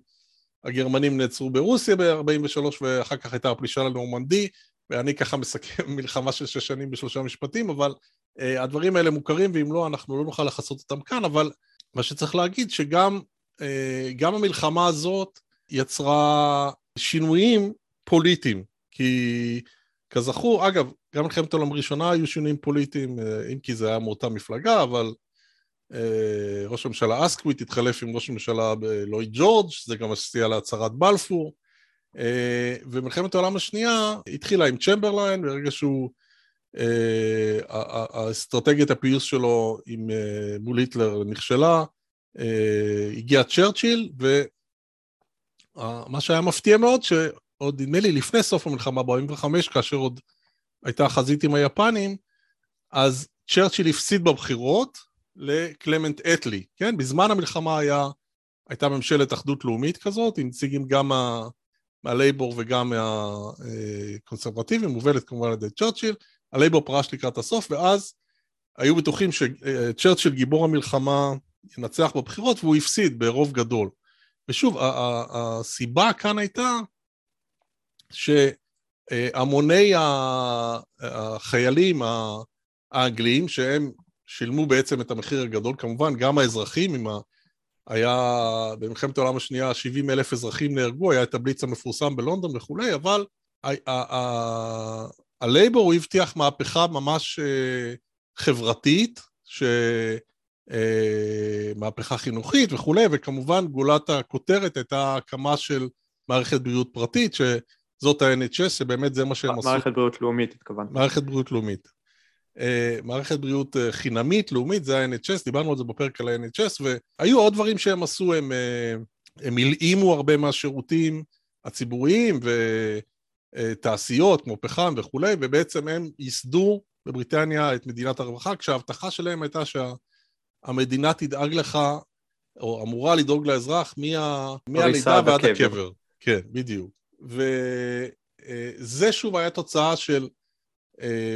הגרמנים נעצרו ברוסיה ב-43' ואחר כך הייתה הפלישה לנורמנדי, ואני ככה מסכם <laughs> מלחמה של שש שנים בשלושה משפטים, אבל uh, הדברים האלה מוכרים, ואם לא, אנחנו לא נוכל לכסות אותם כאן, אבל מה שצריך להגיד שגם uh, גם המלחמה הזאת יצרה שינויים פוליטיים, כי כזכור, אגב, גם מלחמת העולם הראשונה היו שינויים פוליטיים, uh, אם כי זה היה מאותה מפלגה, אבל אה, ראש הממשלה אסקוויט התחלף עם ראש הממשלה לואיד ג'ורג', זה גם הסייע להצהרת בלפור, אה, ומלחמת העולם השנייה התחילה עם צ'מברליין, ברגע שהוא, אה, האסטרטגיית הפיוס שלו עם, מול היטלר נכשלה, הגיע צ'רצ'יל, ומה שהיה מפתיע מאוד, שעוד נדמה לי לפני סוף המלחמה ב-45, כאשר עוד הייתה חזית עם היפנים, אז צ'רצ'יל הפסיד בבחירות, לקלמנט אטלי, כן? בזמן המלחמה היה, הייתה ממשלת אחדות לאומית כזאת, עם נציגים גם מה, מהלייבור וגם מהקונסרבטיבים, מובלת כמובן על ידי צ'רצ'יל, הלייבור פרש לקראת הסוף, ואז היו בטוחים שצ'רצ'יל גיבור המלחמה ינצח בבחירות, והוא הפסיד ברוב גדול. ושוב, הסיבה כאן הייתה שהמוני החיילים האנגליים, שהם שילמו בעצם את המחיר הגדול, כמובן גם האזרחים עם היה במלחמת העולם השנייה 70 אלף אזרחים נהרגו, היה את הבליץ המפורסם בלונדון וכולי, אבל הלייבור הוא הבטיח מהפכה ממש אה, חברתית, ש... אה, מהפכה חינוכית וכולי, וכמובן גולת הכותרת הייתה הקמה של מערכת בריאות פרטית, שזאת ה-NHS, שבאמת זה מה שהם עשו. מערכת בריאות לאומית, התכוונת. מערכת בריאות לאומית. אה, מערכת בריאות חינמית, לאומית, זה ה-NHS, דיברנו על זה בפרק על ה-NHS, והיו עוד דברים שהם עשו, הם, הם הלאימו הרבה מהשירותים הציבוריים, ו... אה, תעשיות כמו פחם וכולי, ובעצם הם ייסדו בבריטניה את מדינת הרווחה, כשההבטחה שלהם הייתה שהמדינה תדאג לך, או אמורה לדאוג לאזרח מה... מהלידה ועד הקבר. הקבר. כן, בדיוק. וזה שוב היה תוצאה של, אה,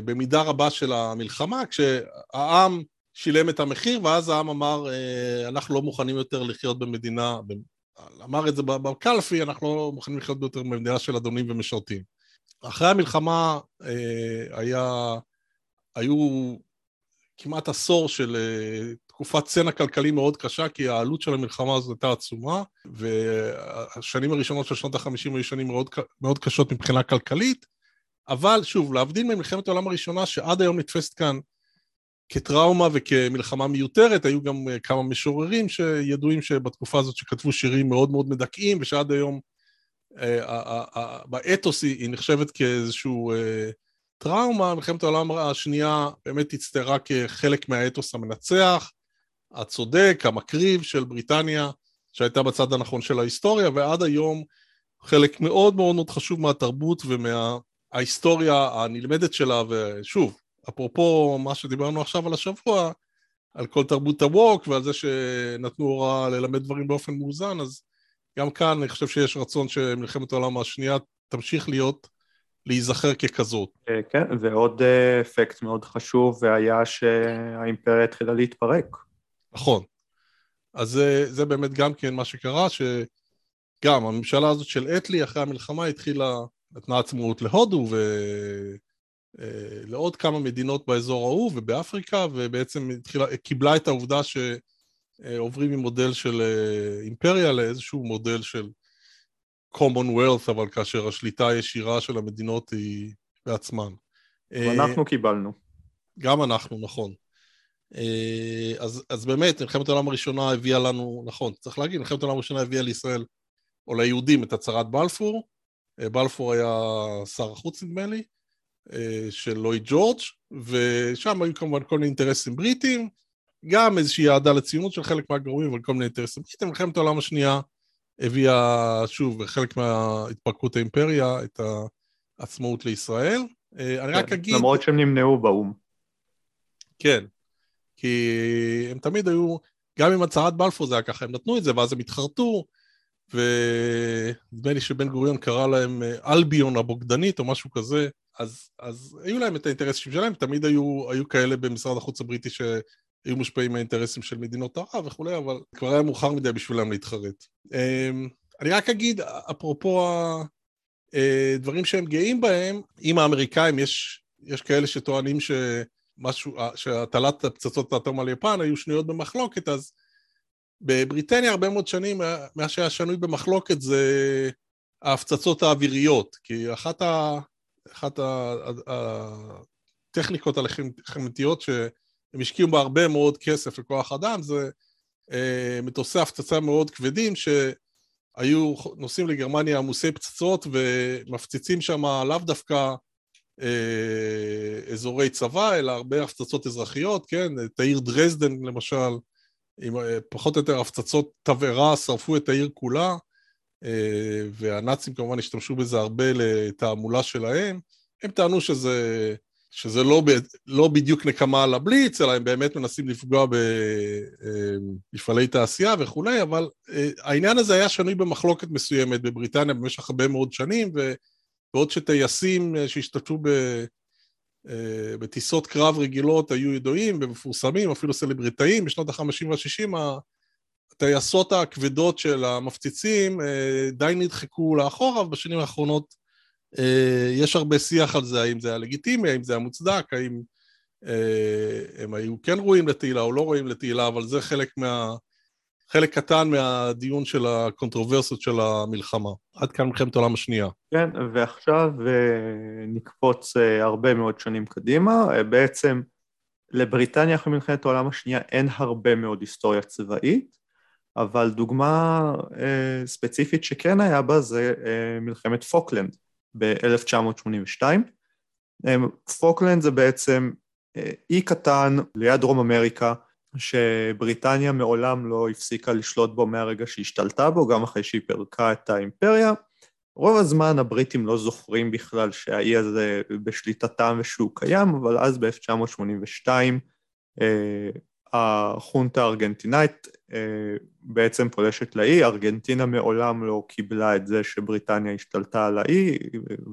במידה רבה של המלחמה, כשהעם שילם את המחיר, ואז העם אמר, אה, אנחנו לא מוכנים יותר לחיות במדינה, אמר את זה בקלפי, אנחנו לא מוכנים לחיות ביותר במדינה של אדונים ומשרתים. אחרי המלחמה אה, היה, היו כמעט עשור של אה, תקופת צנע כלכלי מאוד קשה, כי העלות של המלחמה הזאת הייתה עצומה, והשנים הראשונות של שנות ה-50 היו שנים מאוד, מאוד קשות מבחינה כלכלית, אבל שוב, להבדיל ממלחמת העולם הראשונה, שעד היום נתפסת כאן כטראומה וכמלחמה מיותרת, היו גם אה, כמה משוררים שידועים שבתקופה הזאת שכתבו שירים מאוד מאוד מדכאים, ושעד היום אה, באתוס היא נחשבת כאיזשהו אה, טראומה, מלחמת העולם השנייה באמת הצטיירה כחלק מהאתוס המנצח, הצודק, המקריב של בריטניה, שהייתה בצד הנכון של ההיסטוריה, ועד היום חלק מאוד מאוד מאוד חשוב מהתרבות ומההיסטוריה הנלמדת שלה, ושוב, אפרופו מה שדיברנו עכשיו על השבוע, על כל תרבות הווק ועל זה שנתנו הוראה ללמד דברים באופן מאוזן, אז גם כאן אני חושב שיש רצון שמלחמת העולם השנייה תמשיך להיות, להיזכר ככזאת. אה, כן, ועוד אה, אפקט מאוד חשוב היה שהאימפריה התחילה להתפרק. נכון. אז זה, זה באמת גם כן מה שקרה, שגם הממשלה הזאת של אתלי אחרי המלחמה התחילה, נתנה עצמאות להודו ו... אה, כמה מדינות באזור ההוא ובאפריקה, ובעצם התחילה, קיבלה את העובדה שעוברים ממודל של אה, אימפריה לאיזשהו מודל של commonwealth, אבל כאשר השליטה הישירה של המדינות היא בעצמן. ואנחנו קיבלנו. גם אנחנו, נכון. אז, אז באמת, מלחמת העולם הראשונה הביאה לנו, נכון, צריך להגיד, מלחמת העולם הראשונה הביאה לישראל, או ליהודים, את הצהרת בלפור. בלפור היה שר החוץ, נדמה לי. אה, של לואי ג'ורג', ושם היו כמובן כל מיני אינטרסים בריטיים, גם איזושהי אהדה לציונות של חלק מהגורמים, אבל כל מיני אינטרסים בריטיים. מלחמת העולם השנייה הביאה, שוב, חלק מהתפרקות האימפריה, את העצמאות לישראל. אה, אני רק כן, אגיד... למרות שהם נמנעו באו"ם. כן, כי הם תמיד היו, גם עם הצהרת בלפור זה היה ככה, הם נתנו את זה, ואז הם התחרטו, ונדמה לי שבן גוריון קרא להם אה, אלביון הבוגדנית או משהו כזה, אז, אז היו להם את האינטרסים שלהם, תמיד היו, היו כאלה במשרד החוץ הבריטי שהיו מושפעים מהאינטרסים של מדינות ערב וכולי, אבל כבר היה מאוחר מדי בשבילם להתחרט. אמ, אני רק אגיד, אפרופו הדברים אה, שהם גאים בהם, עם האמריקאים יש, יש כאלה שטוענים שהטלת פצצות האטום על יפן היו שנויות במחלוקת, אז בבריטניה הרבה מאוד שנים, מה שהיה שנוי במחלוקת זה ההפצצות האוויריות, כי אחת ה... אחת הטכניקות הלחימתיות שהם השקיעו בה הרבה מאוד כסף וכוח אדם, זה אה, מטוסי הפצצה מאוד כבדים שהיו נוסעים לגרמניה עמוסי פצצות ומפציצים שם לאו דווקא אה, אזורי צבא, אלא הרבה הפצצות אזרחיות, כן? את העיר דרזדן למשל, עם אה, פחות או יותר הפצצות תבערה שרפו את העיר כולה. אה, והנאצים כמובן השתמשו בזה הרבה לתעמולה שלהם, הם טענו שזה, שזה לא, לא בדיוק נקמה על הבליץ, אלא הם באמת מנסים לפגוע במפעלי תעשייה וכולי, אבל אה, העניין הזה היה שנוי במחלוקת מסוימת בבריטניה במשך הרבה מאוד שנים, ובעוד שטייסים אה, שהשתתפו. בטיסות קרב רגילות היו ידועים ומפורסמים, אפילו סלבריטאים, בשנות ה-50 וה-60 הטייסות הכבדות של המפציצים אה, די נדחקו לאחורה, ובשנים האחרונות אה, יש הרבה שיח על זה, האם זה היה לגיטימי, האם זה היה מוצדק, האם אה, הם היו כן ראויים לתהילה או לא ראויים לתהילה, אבל זה חלק, מה, חלק קטן מהדיון של הקונטרוברסיות של המלחמה. עד כאן מלחמת העולם השנייה. כן, ועכשיו אה, נקפוץ אה, הרבה מאוד שנים קדימה. אה, בעצם לבריטניה אחרי מלחמת העולם השנייה אין הרבה מאוד היסטוריה צבאית, אבל דוגמה ספציפית שכן היה בה זה מלחמת פוקלנד ב-1982. פוקלנד זה בעצם אי קטן ליד דרום אמריקה, שבריטניה מעולם לא הפסיקה לשלוט בו מהרגע שהשתלטה בו, גם אחרי שהיא פירקה את האימפריה. רוב הזמן הבריטים לא זוכרים בכלל שהאי הזה בשליטתם ושהוא קיים, אבל אז ב-1982 אה, החונטה הארגנטינאית אה, בעצם פולשת לאי, ארגנטינה מעולם לא קיבלה את זה שבריטניה השתלטה על האי,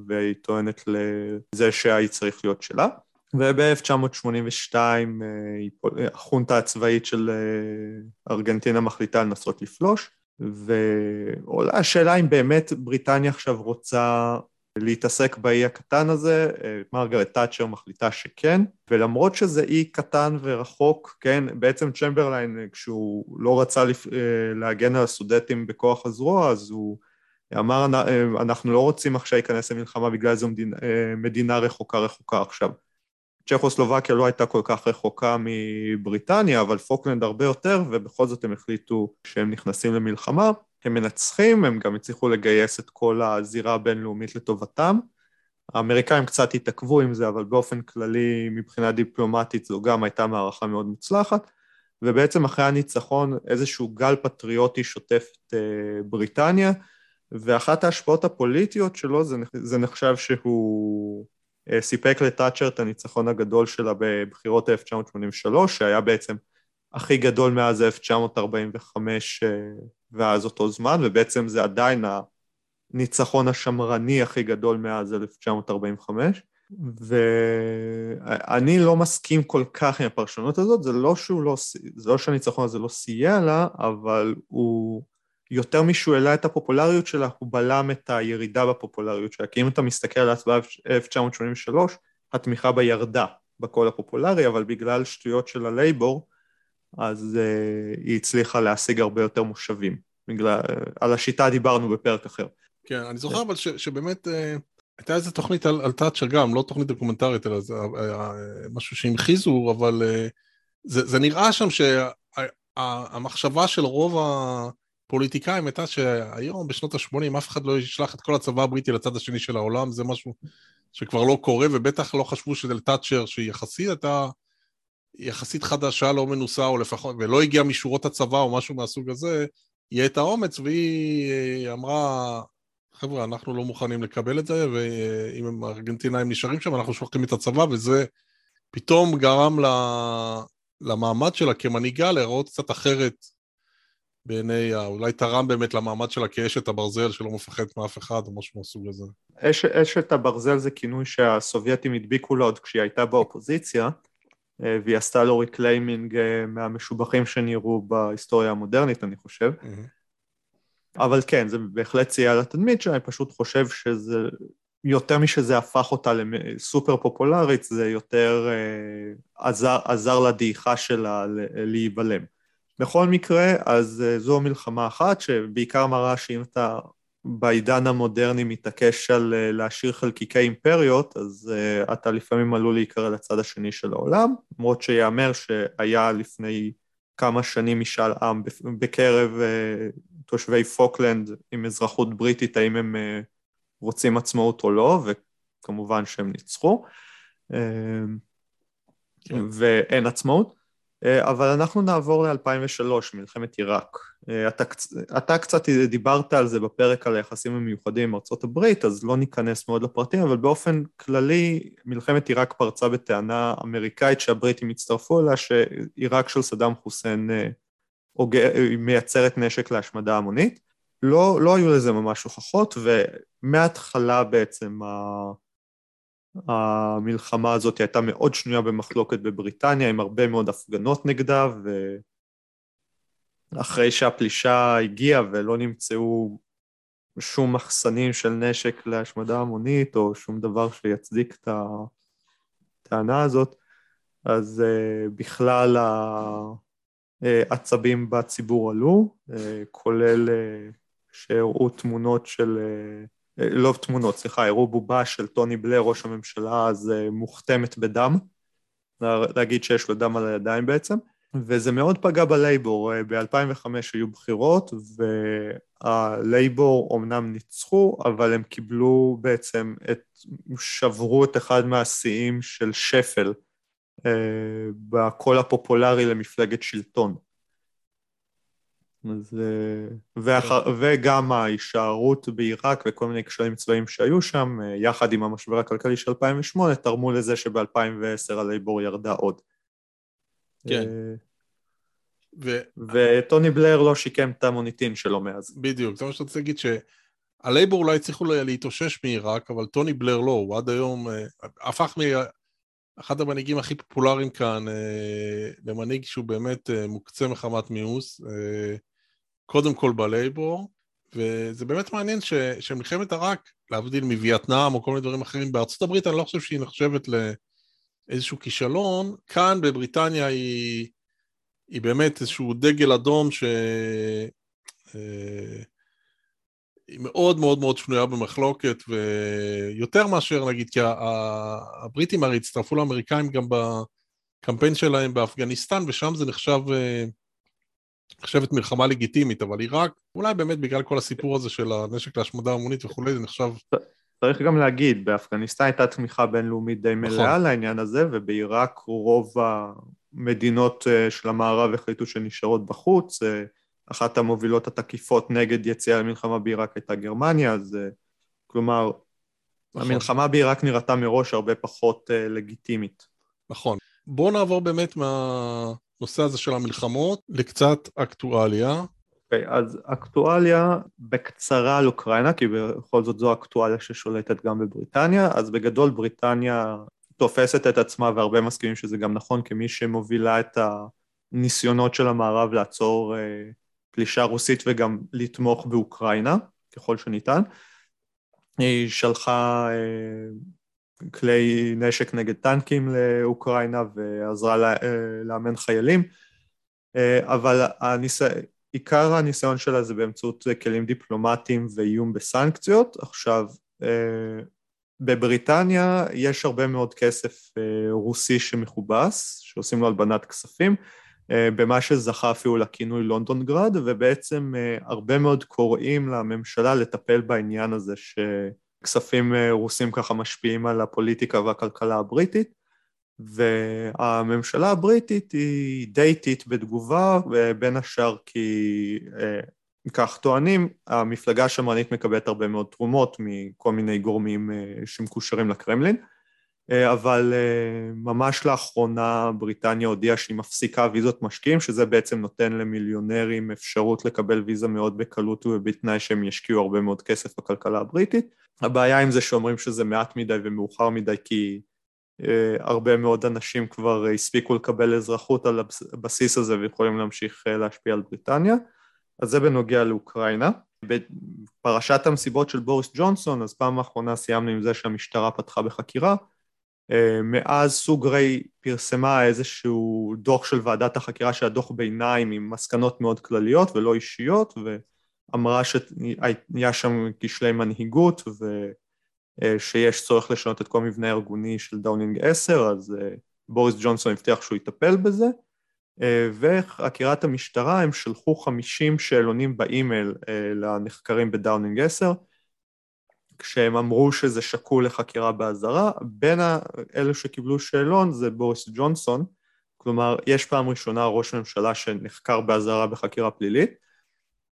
והיא טוענת לזה שהאי צריך להיות שלה. וב-1982 אה, החונטה הצבאית של אה, ארגנטינה מחליטה לנסות לפלוש, ועולה השאלה אם באמת בריטניה עכשיו רוצה להתעסק באי הקטן הזה, אה, מרגרט תאצ'ר מחליטה שכן, ולמרות שזה אי קטן ורחוק, כן, בעצם צ'מברליין כשהוא לא רצה להגן על הסודטים בכוח הזרוע, אז הוא אמר אנחנו לא רוצים עכשיו להיכנס למלחמה בגלל זו מדינה, מדינה רחוקה רחוקה עכשיו. צ'כוסלובקיה לא הייתה כל כך רחוקה מבריטניה, אבל פוקלנד הרבה יותר, ובכל זאת הם החליטו שהם נכנסים למלחמה. הם מנצחים, הם גם הצליחו לגייס את כל הזירה הבינלאומית לטובתם. האמריקאים קצת התעכבו עם זה, אבל באופן כללי, מבחינה דיפלומטית זו גם הייתה מערכה מאוד מוצלחת. ובעצם אחרי הניצחון איזשהו גל פטריוטי שוטף את אה, בריטניה, ואחת ההשפעות הפוליטיות שלו זה, זה נחשב שהוא סיפק לטאצ'ר את הניצחון הגדול שלה בבחירות 1983, שהיה בעצם הכי גדול מאז 1945 אה, ואז אותו זמן, ובעצם זה עדיין הניצחון השמרני הכי גדול מאז 1945. ואני לא מסכים כל כך עם הפרשנות הזאת, זה לא, שהוא לא, זה לא שהניצחון הזה לא סייע לה, אבל הוא יותר משהוא העלה את הפופולריות שלה, הוא בלם את הירידה בפופולריות שלה. כי אם אתה מסתכל על ההצבעה 1983, התמיכה בה ירדה בקול הפופולרי, אבל בגלל שטויות של הלייבור, אז uh, היא הצליחה להשיג הרבה יותר מושבים. בגלל, uh, על השיטה דיברנו בפרק אחר. כן, אני זוכר אבל ש, שבאמת uh, הייתה איזו תוכנית על, על תאצ'ר גם, לא תוכנית דוקומנטרית, אלא זה uh, uh, משהו שהמחיזו, אבל uh, זה, זה נראה שם שהמחשבה של רוב ה... פוליטיקאים הייתה שהיום, בשנות ה-80, אף אחד לא ישלח את כל הצבא הבריטי לצד השני של העולם, זה משהו שכבר לא קורה, ובטח לא חשבו של תאצ'ר, שהיא יחסית הייתה יחסית חדשה, לא מנוסה, או לפחות, ולא הגיעה משורות הצבא או משהו מהסוג הזה, יהיה את האומץ, והיא אמרה, חבר'ה, אנחנו לא מוכנים לקבל את זה, ואם הארגנטינאים נשארים שם, אנחנו שולחים את הצבא, וזה פתאום גרם למעמד שלה כמנהיגה להיראות קצת אחרת בעיני, אולי תרם באמת למעמד שלה כאשת הברזל שלא מפחדת מאף אחד או משהו מהסוג הזה. אש, אשת הברזל זה כינוי שהסובייטים הדביקו לה עוד כשהיא הייתה באופוזיציה אה, והיא עשתה לו reclaiming אה, מהמשובחים שנראו בהיסטוריה המודרנית אני חושב. Mm-hmm. אבל כן, זה בהחלט סייע לתדמית שלה, אני פשוט חושב שזה יותר משזה הפך אותה לסופר פופולרית, זה יותר אה, עזר, עזר לדעיכה שלה להיבלם. בכל מקרה, אז אה, זו מלחמה אחת שבעיקר מראה שאם אתה בעידן המודרני מתעקש על אה, להשאיר חלקיקי אימפריות, אז uh, אתה לפעמים עלול להיקרא לצד השני של העולם, למרות שיאמר שהיה לפני כמה שנים משאל עם בקרב תושבי פוקלנד עם אזרחות בריטית, האם הם רוצים עצמאות או לא, וכמובן שהם ניצחו, כן. ואין עצמאות. אה, אבל אנחנו נעבור ל-2003, מלחמת עיראק. אה, אתה, אתה קצת דיברת על זה בפרק על היחסים המיוחדים עם הברית, אז לא ניכנס מאוד לפרטים, אבל באופן כללי, מלחמת עיראק פרצה בטענה אמריקאית שהבריטים הצטרפו אליה, שעיראק של סדאם חוסיין אה, מייצרת נשק להשמדה המונית. לא, לא היו לזה ממש הוכחות, ומההתחלה בעצם המלחמה הזאת הייתה מאוד שנויה במחלוקת בבריטניה, עם הרבה מאוד הפגנות נגדה, ואחרי שהפלישה הגיעה ולא נמצאו שום מחסנים של נשק להשמדה המונית, או שום דבר שיצדיק את הטענה הזאת, אז uh, בכלל עצבים בציבור עלו, כולל שהראו תמונות של, לא תמונות, סליחה, הראו בובה של טוני בלר, ראש הממשלה, אז מוכתמת בדם, להגיד שיש לו דם על הידיים בעצם. וזה מאוד פגע בלייבור. ב-2005 היו בחירות, והלייבור אומנם ניצחו, אבל הם קיבלו בעצם את, שברו את אחד מהשיאים של שפל אה, בקול הפופולרי למפלגת שלטון. אז, אה, ואח... וגם ההישארות בעיראק וכל מיני קשרים צבאיים שהיו שם, אה, יחד עם המשבר הכלכלי של 2008, תרמו לזה שב-2010 הלייבור ירדה עוד. כן. ו... וטוני בלר לא שיקם את המוניטין שלו מאז. בדיוק, זה מה שאני רוצה להגיד שהלייבור אולי הצליחו להתאושש מעיראק, אבל טוני בלר לא, הוא עד היום אה, הפך מאחד המנהיגים הכי פופולריים כאן אה, למנהיג שהוא באמת אה, מוקצה מחמת מיאוס, קודם כל בלייבור, וזה באמת מעניין ש, שמלחמת עיראק, להבדיל מווייטנאם או כל מיני דברים אחרים, בארצות הברית אני לא חושב שהיא נחשבת לאיזשהו כישלון, כאן בבריטניה היא... היא באמת איזשהו דגל אדום ש... אה, היא מאוד מאוד מאוד שנויה במחלוקת, ויותר מאשר נגיד, כי הבריטים הרי הצטרפו לאמריקאים גם בקמפיין שלהם באפגניסטן, ושם זה נחשב, אה, נחשבת מלחמה לגיטימית, אבל עיראק, אולי באמת בגלל כל הסיפור הזה של הנשק להשמדה המונית וכולי, זה נחשב... צריך גם להגיד, באפגניסטן הייתה תמיכה בינלאומית די מלאה נכון. לעניין הזה, ובעיראק רוב המדינות אה, של המערב החליטו שנשארות בחוץ. אה, אחת המובילות התקיפות נגד יציאה למלחמה בעיראק הייתה גרמניה, אז אה, כלומר, נכון. המלחמה בעיראק נראתה מראש הרבה פחות לגיטימית. נכון. בואו נעבור באמת מהנושא הזה של המלחמות לקצת אקטואליה. אוקיי, okay, אז אקטואליה בקצרה על אוקראינה, כי בכל זאת זו אקטואליה ששולטת גם בבריטניה, אז בגדול בריטניה תופסת את עצמה, והרבה מסכימים שזה גם נכון, כמי שמובילה את הניסיונות של המערב לעצור אה, פלישה רוסית וגם לתמוך באוקראינה, ככל שניתן. היא שלחה אה, כלי נשק נגד טנקים לאוקראינה ועזרה לה, אה, לאמן חיילים, אבל הניס... עיקר הניסיון שלה זה באמצעות כלים דיפלומטיים ואיום בסנקציות. עכשיו, בבריטניה יש הרבה מאוד כסף אה, רוסי שמכובס, שעושים לו הלבנת כספים, אה, במה שזכה אפילו לכינוי לונדונגרד, ובעצם אה, הרבה מאוד קוראים לממשלה לטפל בעניין הזה שכספים רוסים ככה משפיעים על הפוליטיקה והכלכלה הבריטית, והממשלה הבריטית היא די איטית בתגובה, בין השאר כי כך טוענים, המפלגה השמרנית מקבלת הרבה מאוד תרומות מכל מיני גורמים אה, שמקושרים לקרמלין, אה, אבל אה, ממש לאחרונה בריטניה הודיעה שהיא מפסיקה ויזות משקיעים, שזה בעצם נותן למיליונרים אפשרות לקבל ויזה מאוד בקלות ובתנאי שהם ישקיעו הרבה מאוד כסף בכלכלה הבריטית. הבעיה עם זה שאומרים שזה מעט מדי ומאוחר מדי כי הרבה מאוד אנשים כבר הספיקו לקבל אזרחות על הבסיס הזה ויכולים להמשיך להשפיע על בריטניה. אז זה בנוגע לאוקראינה. בפרשת המסיבות של בוריס ג'ונסון, אז פעם האחרונה סיימנו עם זה שהמשטרה פתחה בחקירה. אה, מאז סו גריי פרסמה איזשהו דוח של ועדת החקירה שהיה דוח ביניים עם מסקנות מאוד כלליות ולא אישיות, ואמרה שהיה שם כשלי מנהיגות ושיש צורך לשנות את כל מבנה הארגוני של דאונינג 10, אז אה, בוריס ג'ונסון הבטיח שהוא יטפל בזה. אה, וחקירת המשטרה, הם שלחו 50 שאלונים באימייל אה, לנחקרים בדאונינג 10, כשהם אמרו שזה שקול לחקירה באזהרה, בין אלו שקיבלו שאלון זה בוריס ג'ונסון, כלומר יש פעם ראשונה ראש ממשלה שנחקר באזהרה בחקירה פלילית,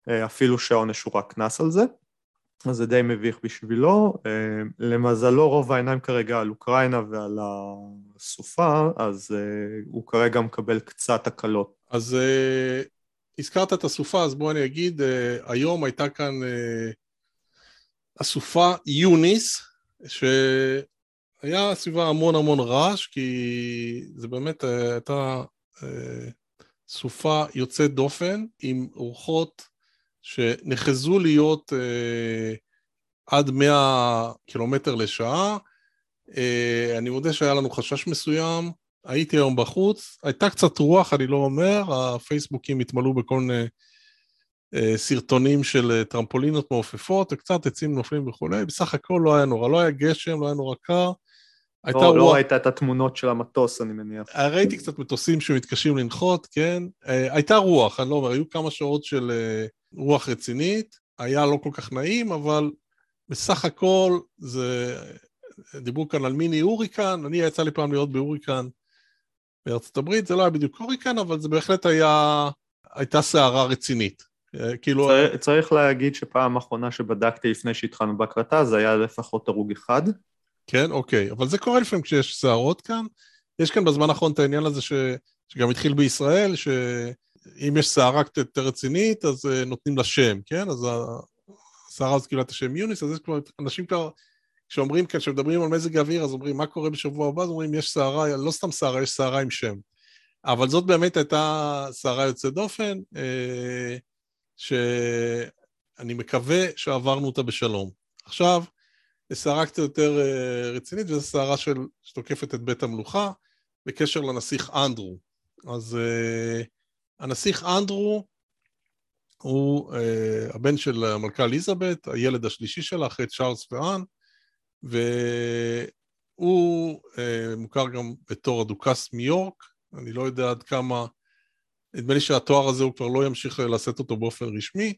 אה, אפילו שהעונש הוא רק קנס על זה, אז זה די מביך בשבילו. אה, למזלו רוב העיניים כרגע על אוקראינה ועל הסופה, אז אה, הוא כרגע מקבל קצת הקלות. אז הזכרת את הסופה, אז בוא אני אגיד, היום הייתה כאן הסופה יוניס, שהיה סביבה המון המון רעש, כי זה באמת uh, הייתה uh, סופה יוצאת דופן, עם רוחות שנחזו להיות אה, עד 100 קילומטר לשעה. אה, אני מודה שהיה לנו חשש מסוים, הייתי היום בחוץ, הייתה קצת רוח, אני לא אומר, הפייסבוקים התמלאו בכל מיני אה, סרטונים של אה, טרמפולינות מעופפות, וקצת עצים נופלים וכולי, בסך הכל לא היה נורא, לא היה גשם, לא היה נורא קר. הייתה לא, לא רוח... לא ראית את התמונות של המטוס, אני מניח. אה, ראיתי קצת מטוסים שמתקשים לנחות, כן. הייתה רוח, אני לא אומר, היו כמה שעות של רוח רצינית, היה לא כל כך נעים, אבל בסך הכל זה... דיברו כאן על מיני הוריקן, אני יצא לי פעם להיות בהוריקן בארצות הברית, זה לא היה בדיוק הוריקן, אבל זה בהחלט היה... הייתה סערה רצינית. אה, כאילו... צריך, צריך להגיד שפעם אחרונה שבדקתי לפני שהתחלנו בהקלטה, זה היה לפחות הרוג אחד. כן, אוקיי. אבל זה קורה לפעמים כשיש סערות כאן. יש כאן בזמן האחרון את העניין הזה ש... שגם התחיל בישראל, שאם יש סערה קצת יותר רצינית, אז uh, נותנים לה שם, כן? אז הסערה הזאת קיבלה את השם יוניס, אז יש כבר אנשים כבר, כשאומרים כאן, כשמדברים על מזג האוויר, אז אומרים, מה קורה בשבוע הבא? אז אומרים, יש סערה, לא סתם סערה, יש סערה עם שם. אבל זאת באמת הייתה סערה יוצאת דופן. Uh, שאני מקווה שעברנו אותה בשלום. עכשיו, סערה קצת יותר אה, רצינית, וזו סערה של, שתוקפת את בית המלוכה בקשר לנסיך אנדרו. אז uh, הנסיך אנדרו הוא uh, הבן של המלכה אליזבת, הילד השלישי שלה אחרי צ'ארלס ואן, והוא uh, מוכר גם בתור הדוכס מיורק, אני לא יודע עד כמה נדמה לי שהתואר הזה הוא כבר לא ימשיך לשאת אותו באופן רשמי,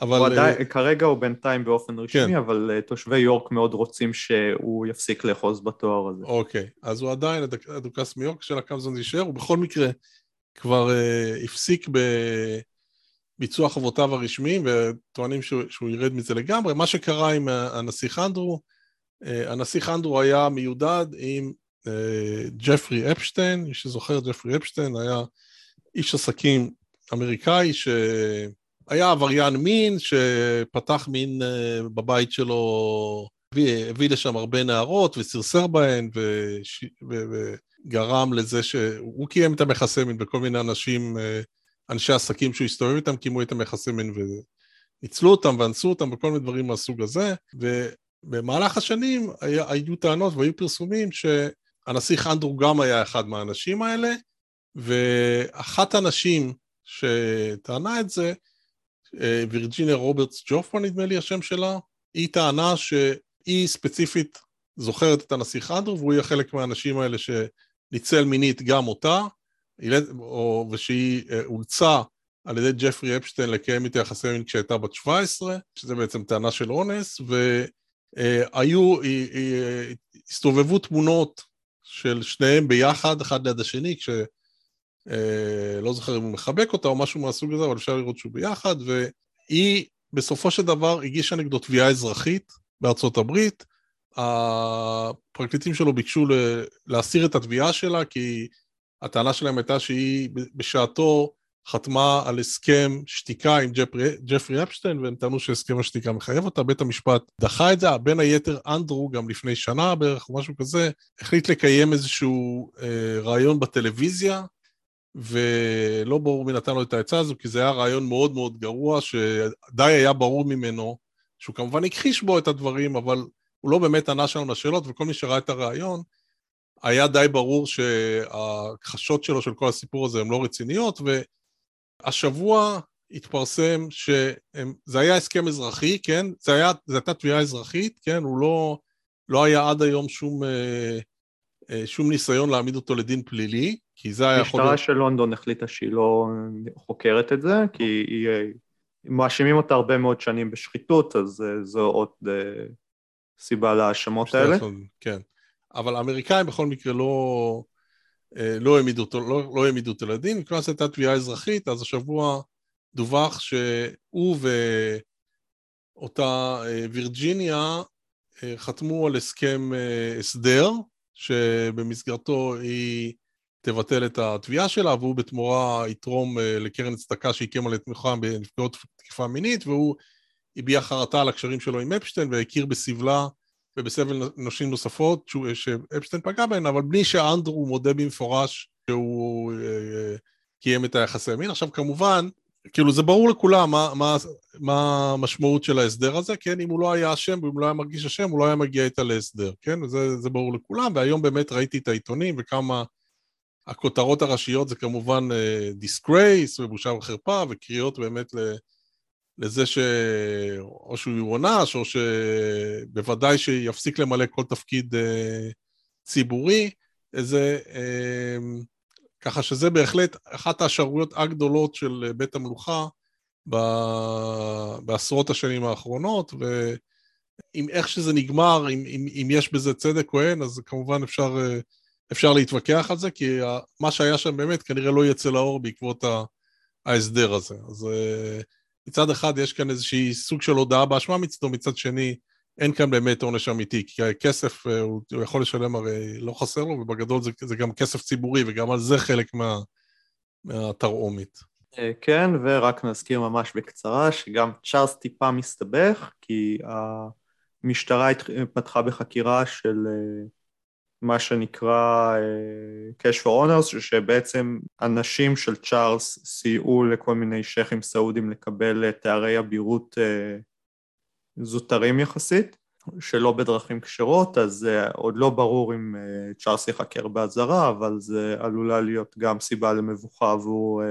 אבל... הוא עדיין, uh, כרגע הוא בינתיים באופן רשמי, כן. אבל uh, תושבי יורק מאוד רוצים שהוא יפסיק לאחוז בתואר הזה. אוקיי, אז הוא עדיין הדוכס מיורק של זמן יישאר, הוא בכל מקרה כבר uh, הפסיק בביצוע חובותיו הרשמיים, וטוענים שהוא, שהוא ירד מזה לגמרי. מה שקרה עם הנסיך אנדרו, uh, הנסיך אנדרו היה מיודד עם uh, ג'פרי אפשטיין, מי שזוכר, ג'פרי אפשטיין היה... איש עסקים אמריקאי שהיה עבריין מין, שפתח מין אה, בבית שלו, הביא, הביא לשם הרבה נערות וסרסר בהן וש, ו, וגרם לזה שהוא קיים את המכסה מין וכל מיני אנשים, אה, אנשי עסקים שהוא הסתובב איתם, קיימו את המכסה מין וניצלו אותם ואנסו אותם וכל מיני דברים מהסוג הזה. ובמהלך השנים היה, היו טענות והיו פרסומים שהנסיך אנדרו גם היה אחד מהאנשים האלה, ואחת הנשים שטענה את זה, אה, וירג'יניה רוברטס ג'ופמן נדמה לי השם שלה, היא טענה שהיא ספציפית זוכרת את הנסיך אנדרו והוא יהיה חלק מהאנשים האלה שניצל מינית גם אותה, ושהיא אה, אולצה על ידי ג'פרי אפשטיין לקיים איתה יחסי מין כשהייתה בת 17, שזה בעצם טענה של אונס, והיו, הסתובבו תמונות של שניהם ביחד, אחד ליד השני, כש... אה, לא זוכר אם הוא מחבק אותה או משהו מהסוג הזה, אבל אפשר לראות שהוא ביחד, והיא בסופו של דבר הגישה נגדו תביעה אזרחית בארצות הברית. הפרקליטים שלו ביקשו להסיר את התביעה שלה, כי הטענה שלהם הייתה שהיא בשעתו חתמה על הסכם שתיקה עם ג'פרי, ג'פרי אפשטיין, והם טענו שהסכם השתיקה מחייב אותה, בית המשפט דחה את זה, בין היתר אנדרו, גם לפני שנה בערך או משהו כזה, החליט לקיים איזשהו אה, רעיון בטלוויזיה, ולא ברור מי נתן לו את העצה הזו, כי זה היה רעיון מאוד מאוד גרוע, שדי היה ברור ממנו, שהוא כמובן הכחיש בו את הדברים, אבל הוא לא באמת ענה שם לשאלות, וכל מי שראה את הרעיון, היה די ברור שההכחשות שלו של כל הסיפור הזה הן לא רציניות, והשבוע התפרסם שזה היה הסכם אזרחי, כן? זה היה, זו הייתה תביעה אזרחית, כן? הוא לא, לא היה עד היום שום, אה, אה, שום ניסיון להעמיד אותו לדין פלילי, כי זה היה יכול להיות... המשטרה של לונדון החליטה שהיא לא חוקרת את זה, כי היא... מאשימים אותה הרבה מאוד שנים בשחיתות, אז אה, זו עוד אה, סיבה להאשמות האלה. כן, אבל האמריקאים בכל מקרה לא, אה, לא העמידו אותו, לא, לא העמידו אותו לדין, מכיוון שהייתה תביעה אזרחית, אז השבוע דווח שהוא ואותה וירג'יניה חתמו על הסכם הסדר, שבמסגרתו היא תבטל את התביעה שלה, והוא בתמורה יתרום אה, לקרן צדקה שהקימה לתמיכה בנפגעות תקיפה מינית, והוא הביע חרטה על הקשרים שלו עם אפשטיין והכיר בסבלה ובסבל נשים נוספות שאפשטיין פגע בהן, אבל בלי שאנדרו מודה במפורש שהוא אה, קיים את היחסי מין. עכשיו כמובן, כאילו זה ברור לכולם מה, מה, מה המשמעות של ההסדר הזה, כן? אם הוא לא היה אשם ואם הוא לא היה מרגיש אשם, הוא לא היה מגיע איתה להסדר, כן? וזה זה ברור לכולם, והיום באמת ראיתי את העיתונים וכמה הכותרות הראשיות זה כמובן disgrace ובושה וחרפה, וקריאות באמת לזה שאו שהוא יוענש, או שבוודאי שיפסיק למלא כל תפקיד ציבורי. איזה... ככה שזה בהחלט אחת השערוריות הגדולות של בית המלוכה ב... בעשרות השנים האחרונות, ואם איך שזה נגמר, אם, אם, אם יש בזה צדק או אין, אז כמובן אפשר, אפשר להתווכח על זה, כי מה שהיה שם באמת כנראה לא יצא לאור בעקבות ההסדר הזה. אז מצד אחד יש כאן איזושהי סוג של הודעה באשמה מצדו, מצד שני אין כאן באמת עונש אמיתי, כי הכסף, הוא, הוא יכול לשלם הרי לא חסר לו, ובגדול זה, זה גם כסף ציבורי, וגם על זה חלק מה, מהתרעומת. אה, כן, ורק נזכיר ממש בקצרה שגם צ'ארלס טיפה מסתבך, כי המשטרה פתחה בחקירה של אה, מה שנקרא אה, cash for honors, שבעצם אנשים של צ'ארלס סייעו לכל מיני שייחים סעודים לקבל תארי אבירות זוטרים יחסית, שלא בדרכים כשרות, אז עוד לא ברור אם צ'ארלס יחקר באזהרה, אבל זה עלולה להיות גם סיבה למבוכה עבור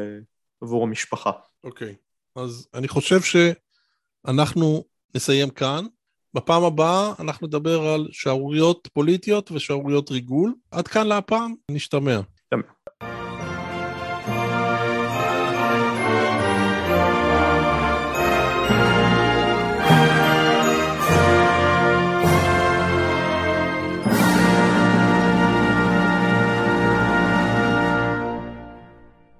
עבור המשפחה. אוקיי, okay. אז אני חושב שאנחנו נסיים כאן. בפעם הבאה אנחנו נדבר על שערוריות פוליטיות ושערוריות ריגול. עד כאן להפעם, נשתמע.